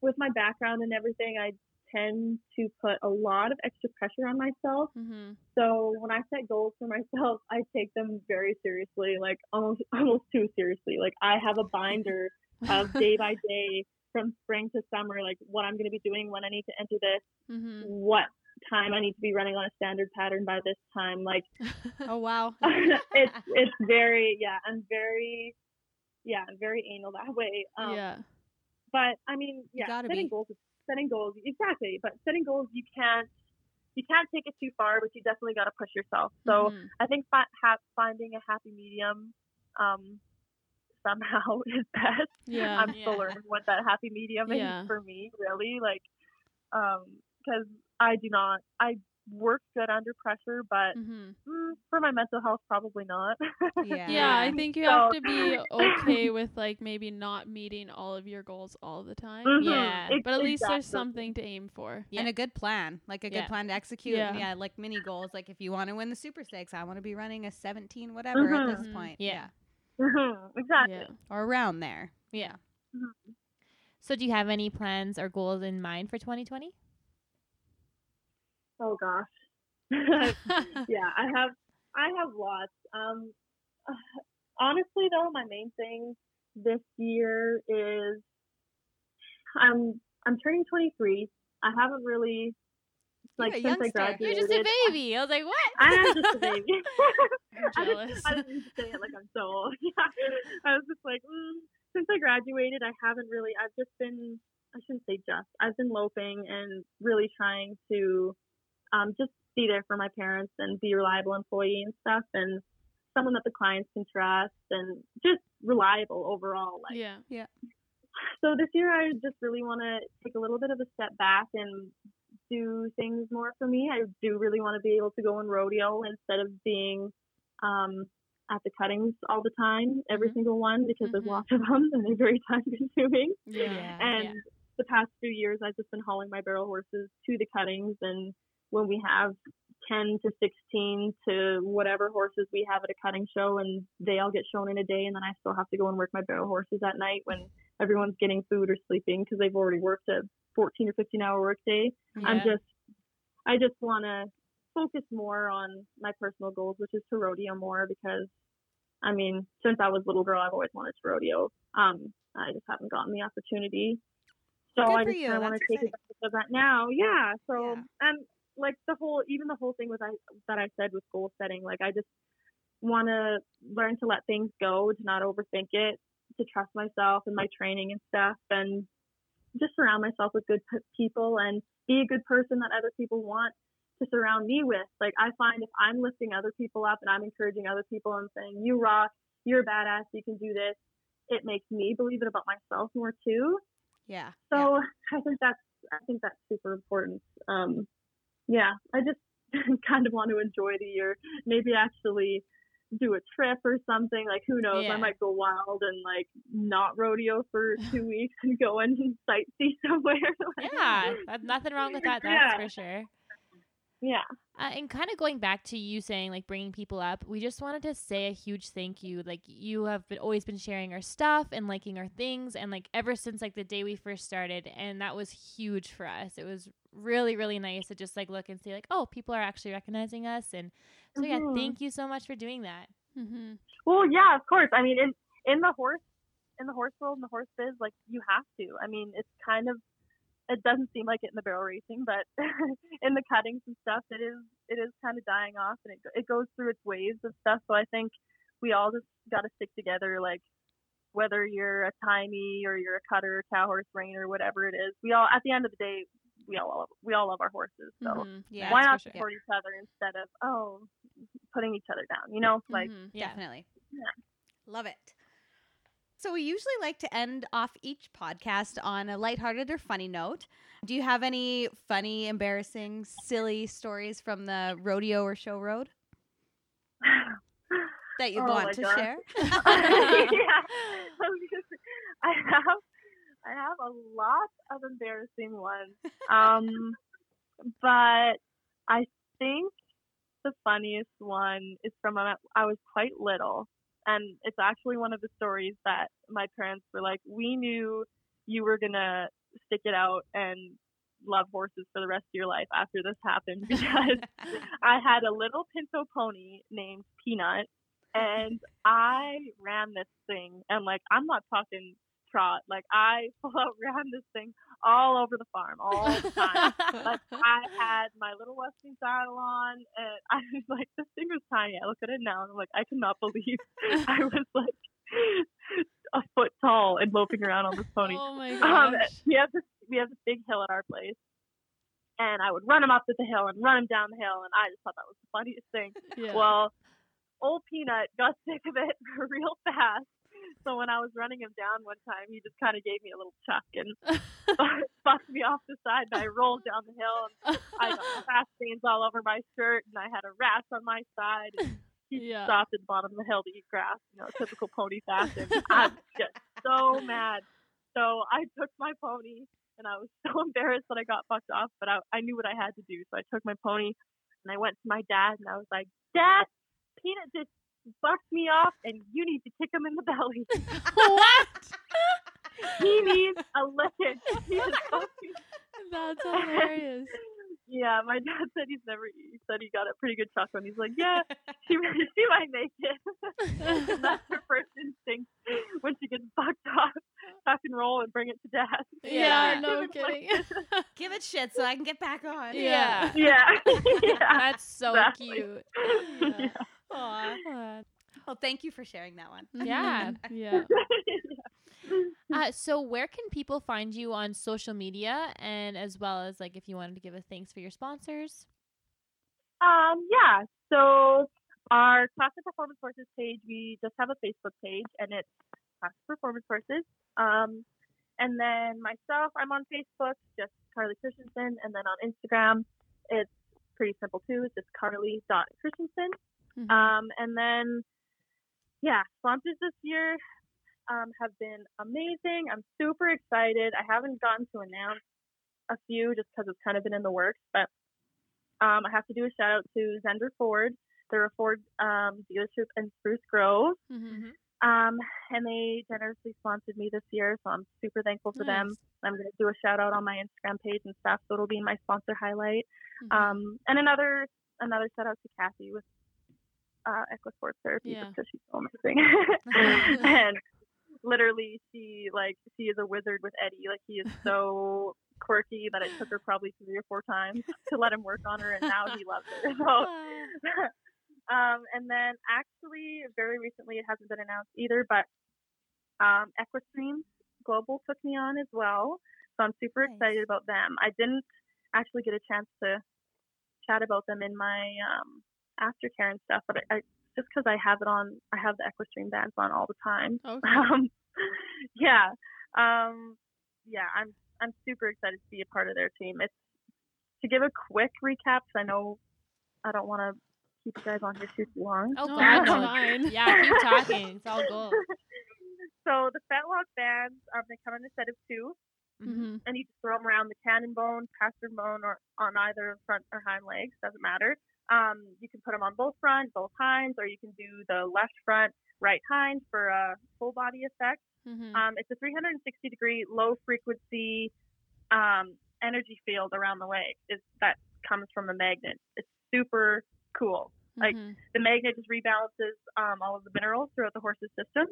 with my background and everything, I tend to put a lot of extra pressure on myself. Mm-hmm. So when I set goals for myself, I take them very seriously, like almost *laughs* almost too seriously. Like I have a binder of *laughs* day by day from spring to summer, like what I'm going to be doing when I need to enter this, mm-hmm. what time I need to be running on a standard pattern by this time, like *laughs* Oh wow. *laughs* it's it's very yeah i'm very yeah i'm very anal that way um yeah. but i mean yeah setting be. goals setting goals exactly but setting goals you can't you can't take it too far but you definitely got to push yourself so Mhm. i think fi- ha- finding a happy medium um somehow *laughs* is best Yeah. i'm still Yeah. learning what that happy medium Yeah. is for me really like um because i do not i work good under pressure but Mhm. mm, for my mental health probably not Yeah. Yeah, I think you So- have to be okay with like maybe not meeting all of your goals all the time. Mhm, Yeah, ex- But at least there's something to aim for. Yeah. And a good plan, like a good Yeah. plan to execute. Yeah. Yeah. like mini goals. Like if you want to win the Super Stakes, I want to be running a 17 whatever at this Mhm. point. Yeah. Mhm, exactly. Yeah. Or around there. Yeah. Mhm. So, do you have any plans or goals in mind for 2020? Oh gosh. *laughs* *laughs* yeah, I have I have lots. Um *sighs* honestly though, my main thing this year is I'm I'm turning 23. I haven't really like since I graduated. You're just a baby. I was like, what? I am just a *laughs* baby. *laughs* I'm *laughs* I jealous. didn't, I didn't say it like I'm so old. Yeah. I was just like, mm, since I graduated, I haven't really, I've just been, I shouldn't say just, I've been loping and really trying to um, just be there for my parents and be a reliable employee and stuff and someone that the clients can trust and just reliable overall. Like, yeah, yeah. so this year I just really want to take a little bit of a step back and do things more for me. I do really want to be able to go and rodeo instead of being um, at the cuttings all the time, every Mhm. single one, because Mhm. there's lots of *laughs* them and they're very *laughs* time consuming. Yeah. And the past few years, I've just been hauling my barrel horses to the cuttings. And when we have 10 to 16 to whatever horses we have at a cutting show, and they all get shown in a day, and then I still have to go and work my barrel horses at night when everyone's getting food or sleeping because they've already worked a 14 or 15 hour workday. I'm just, I just want to focus more on my personal goals, which is to rodeo more because, I mean, since I was a little girl, I've always wanted to rodeo. Um, I just haven't gotten the opportunity. So Good I just kind of want to take advantage of that now. Yeah. So Yeah. and like the whole, even the whole thing with I that I said with goal setting, like I just want to learn to let things go, to not overthink it, to trust myself and my training and stuff, and just surround myself with good p- people and be a good person that other people want to surround me with. Like I find if I'm lifting other people up and I'm encouraging other people and saying, "You rock, you're a badass, you can do this," it makes me believe it about myself more too. Yeah. So I think that's I think that's super important. Um, yeah, I just *laughs* kind of want to enjoy the year. Maybe actually do a trip or something. Like who knows? Yeah. I might go wild and like not rodeo for *sighs* two weeks and go and *laughs* sightsee *laughs* somewhere. Like, *laughs* Yeah, nothing wrong with that. That's Yeah. for sure. Yeah. Uh, and kind of going back to you saying like bringing people up, we just wanted to say a huge thank you. Like you have been, always been sharing our stuff and liking our things, and like ever since like the day we first started, and that was huge for us. It was really really nice to just like look and see like oh people are actually recognizing us and so yeah Mhm. thank you so much for doing that Mm-hmm. Well, yeah, of course. I mean, in in the horse in the horse world, in the horse biz, like you have to. I mean, it's kind of it doesn't seem like it in the barrel racing, but *laughs* in the cuttings and stuff, it is it is kind of dying off, and it it goes through its waves of stuff. So I think we all just got to stick together, like whether you're a timey or you're a cutter, cow horse, reiner, whatever it is. We all at the end of the day, we all love, we all love our horses. So Mhm. Yeah, why not for sure. support each other instead of oh putting each other down? You know, like Mhm. yeah Definitely. Yeah. Love it. So we usually like to end off each podcast on a lighthearted or funny note. Do you have any funny, embarrassing, silly stories from the rodeo or show road that you Oh want to gosh. share? *laughs* yeah. I was gonna say, I have I have a lot of embarrassing ones. Um but I think the funniest one is from when I was quite little and it's actually one of the stories that my parents were like, We knew you were gonna stick it out and love horses for the rest of your life after this happened *laughs* because I had a little pinto pony named Peanut, and *laughs* I ran this thing. And like, I'm not talking trot. Like, I *laughs* full out ran this thing all over the farm all the time. like, *laughs* I had my little Western saddle on, and *laughs* I was like, this thing was tiny. I look at it now, and I'm like, I cannot believe I was like a foot tall and loping around on this pony. Oh my Um, gosh. we have this we have this big hill at our place, and I would run him up to the hill and run him down the hill, and I just thought that was the funniest thing. yeah. Well, old Peanut got sick of it real fast, *laughs* so when I was running him down one time, he just kind of gave me a little chuck and *laughs* *laughs* bucked me off the side, and I rolled down the hill, and I got fast stains all over my shirt, and I had a rash on my side. And he Yeah. stopped at the bottom of the hill to eat grass, you know, typical pony fashion. I'm just so mad. So I took my pony, and I was so embarrassed that I got bucked off, but I, I knew what I had to do. So I took my pony, and I went to my dad, and I was like, Dad, Peanut just bucked me off, and you need to kick him in the belly. *laughs* what? *laughs* He needs a licking. He is so *laughs* That's hilarious. Yeah, my dad said he's never. He said he got a pretty good chuckle, and he's like, "Yeah, she she might make it." that's her first instinct when she gets bucked off, tuck and roll and bring it to dad. Yeah, Yeah. no Like, kidding. Give it shit so I can get back on. Yeah. Yeah, yeah. that's so Exactly. cute Yeah. Aw. Uh, Well, thank you for sharing that one. *laughs* Yeah. *laughs* yeah. *laughs* Uh, so where can people find you on social media and as well as like if you wanted to give a thanks for your sponsors? Um, yeah. So our Classic Performance Horses page, we just have a Facebook page, and it's Classic Performance Horses. Um, and then myself, I'm on Facebook, just Carly Christensen, and then on Instagram, it's pretty simple too. It's just Carly dot Christensen. Mhm. Um, and then, yeah, sponsors this year um, have been amazing. I'm super excited. I haven't gotten to announce a few just because it's kind of been in the works, but um, I have to do a shout out to Zender Ford. They're a Ford um, dealership in Spruce Grove, Mhm. um, and they generously sponsored me this year, so I'm super thankful for them. I'm going to do a shout out on my Instagram page and stuff, so it'll be my sponsor highlight. Mhm. Um, and another another shout out to Kathy with uh, Therapy Yeah. because she's so amazing. *laughs* *laughs* and literally, she like she is a wizard with Eddie. Like he is so *laughs* quirky that it took her probably three or four times to let him work on her, and now he loves her. So, um, and then actually, very recently, it hasn't been announced either, but um, Equistream Global took me on as well. So I'm super Nice. excited about them. I didn't actually get a chance to chat about them in my um, aftercare and stuff, but I, I just because I have it on, I have the Equistream bands on all the time. *laughs* Okay. Um, yeah, um, yeah, I'm I'm super excited to be a part of their team. It's to give a quick recap because I know I don't want to keep you guys on here too long. Oh No, god, that's fine. *laughs* Yeah, keep talking. It's all gold. *laughs* so the Fetlock bands, um, they come in a set of two, Mhm. and you just throw them around the cannon bone, pastern bone, or on either front or hind legs. Doesn't matter. Um, you can put them on both front, both hinds, or you can do the left front, right hind for a full body effect. Mhm. Um, it's a 360 degree low frequency um, energy field around the leg is that comes from a magnet. It's super cool. Like Mhm. the magnet just rebalances um, all of the minerals throughout the horse's system,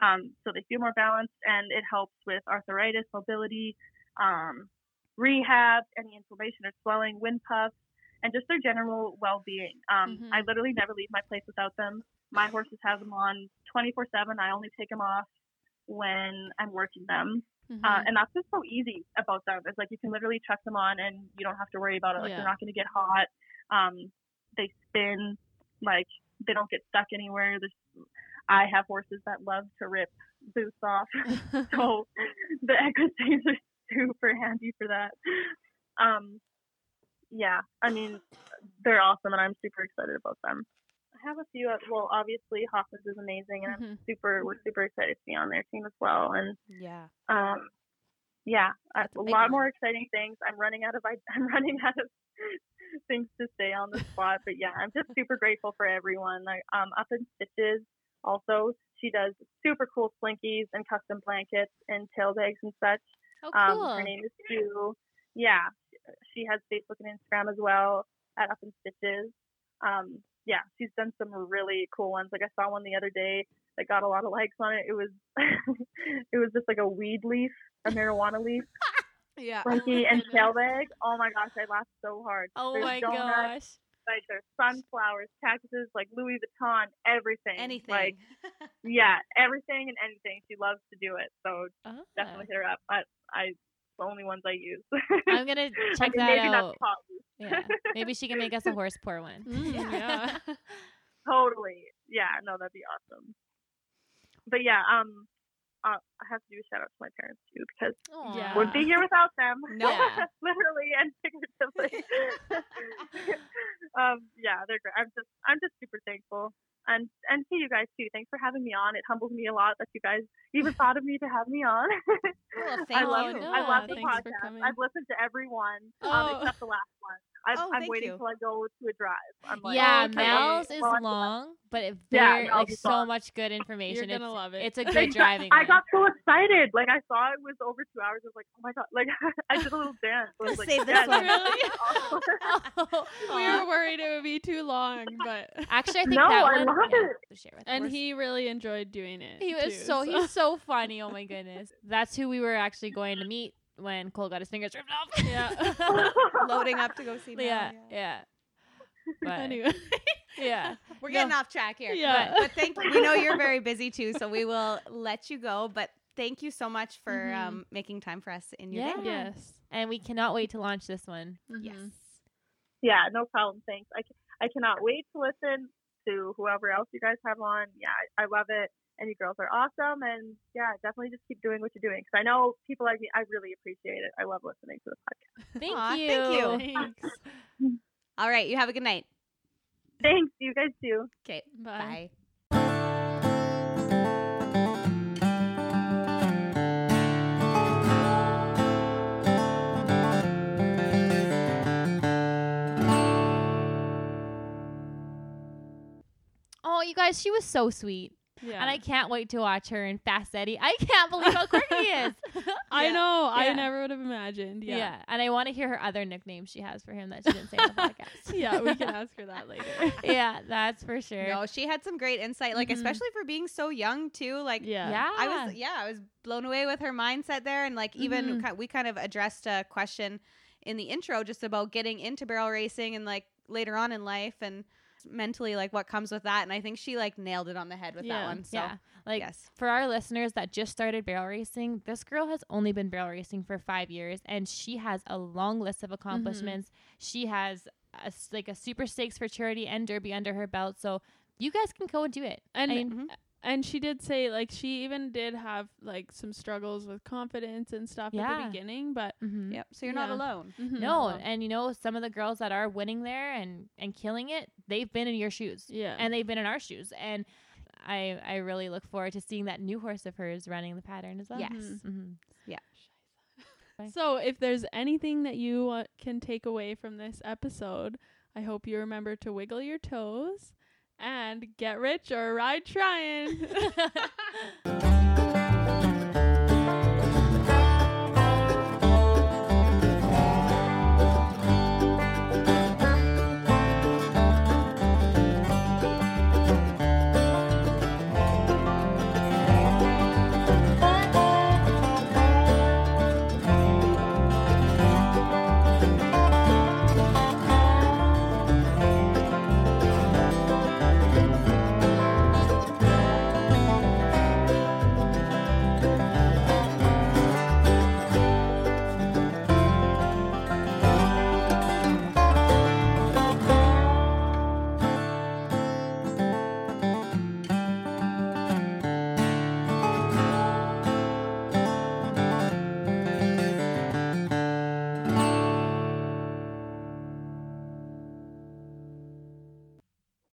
um, so they feel more balanced, and it helps with arthritis, mobility, um, rehab, any inflammation or swelling, wind puffs, and just their general well-being. Um, Mhm. I literally never leave my place without them. My horses have them on 24/7. I only take them off when I'm working them, Mhm. uh, and that's just so easy about them. It's like you can literally chuck them on, and you don't have to worry about it. Like Yeah. they're not going to get hot. Um, they spin like they don't get stuck anywhere. There's, I have horses that love to rip boots off, *laughs* so the Echo Stays are super handy for that. Um, yeah, I mean they're awesome, and I'm super excited about them. I have a few. Well, obviously Hoffman's is amazing, and I'm Mhm. super. We're super excited to be on their team as well, and Yeah. um, yeah, a, That's a a lot more exciting things. I'm running out of *laughs* I'm running out of *laughs* things to say on the spot, but yeah, I'm just super grateful for everyone. Like um, up in stitches, also she does super cool slinkies and custom blankets and tail bags and such. Oh, Um, cool. her name is Sue. Yeah, she has Facebook and Instagram as well at Up and Stitches. Um, yeah, she's done some really cool ones. Like I saw one the other day that got a lot of likes on it. It was *laughs* it was just like a weed leaf, a marijuana leaf, *laughs* Yeah. slinky and goodness. tail bag. Oh my gosh, I laughed so hard. oh There's my donuts, gosh. Like there's sunflowers, cactuses, like Louis Vuitton, everything. Anything. Like yeah, everything and anything. She loves to do it. So *laughs* Ah. definitely hit her up. I, I the only ones I use. I'm gonna *laughs* I check mean, that maybe out. not. Yeah, maybe she can make us a *laughs* Horse Poor one. Mm, yeah. *laughs* Totally. Yeah, no, that'd be awesome. But yeah, um, uh, I have to do a shout out to my parents too because Yeah. wouldn't be here without them. No. Yeah. literally and figuratively. um, yeah, they're great. I'm just, I'm just super thankful. And and to you guys too. Thanks for having me on. It humbles me a lot that you guys even *laughs* thought of me to have me on. Well, *laughs* I love you. I love the Thanks podcast. I've listened to everyone one Oh. um, except the last one. I've, Oh, I'm waiting you. till I go to a drive. I'm like, yeah, oh, okay. Mel's is Well, long, but it Yeah, very Mel's like so long. much good *laughs* information. You're gonna it's, love it. It's a good driving. I got so excited. Like I saw it was over two hours. I was like, oh my god! Like I did a little dance. I was like, Save this yes, one. this is awesome. Oh, we were worried it would be too long, but Actually, I think No, that I one. Love yeah, it. to share with and he really enjoyed doing it. He was too, so he's so funny. Oh my *laughs* goodness, that's who we were actually going to meet when Cole got his fingers ripped off. Yeah. *laughs* Loading up to go see. Mel, yeah, yeah. *laughs* But anyway. yeah, We're No. getting off track here. Yeah. But, but thank you. We know you're very busy too, so we will let you go. But thank you so much for Mhm. um, making time for us in your Yeah. day. yes. and we cannot wait to launch this one. Yes. Mhm. yeah, no problem. Thanks. I, I cannot wait to listen to whoever else you guys have on. Yeah, I, I love it. And you girls are awesome. And yeah, definitely just keep doing what you're doing. Because I know people like me, I really appreciate it. I love listening to the podcast. Thank Aw, you. thank you. Thanks. All right. You have a good night. Thanks. You guys too. Okay. Bye. Bye. Guys, she was so sweet, Yeah. and I can't wait to watch her in Fast Eddie. I can't believe how quirky he is. *laughs* I *laughs* Yeah. know. I never would have imagined. yeah. Yeah. and I want to hear her other nicknames she has for him that she didn't say on the *laughs* podcast. Yeah, we can ask her that later. yeah, that's for sure. No, she had some great insight, like Mhm. especially for being so young too. Like, Yeah. yeah, I was, yeah, I was blown away with her mindset there, and like even Mhm. we kind of addressed a question in the intro just about getting into barrel racing and like later on in life and mentally like what comes with that. And I think she like nailed it on the head with that one. So yeah. Like yes, for our listeners that just started barrel racing, this girl has only been barrel racing for five years, and she has a long list of accomplishments. She has a, like a super stakes for charity and derby under her belt, so you guys can go and do it. And I mean, Mhm. And she did say like she even did have like some struggles with confidence and stuff at the beginning, but mhm. yep. So you're not Yeah. alone. mhm. No, and you know some of the girls that are winning there and and killing it, they've been in your shoes. yeah, and they've been in our shoes. And I I really look forward to seeing that new horse of hers running the pattern as well. Yes. mm-hmm. *laughs* Bye. So, if there's anything that you uh, can take away from this episode, I hope you remember to wiggle your toes and get rich or ride trying. *laughs* *laughs*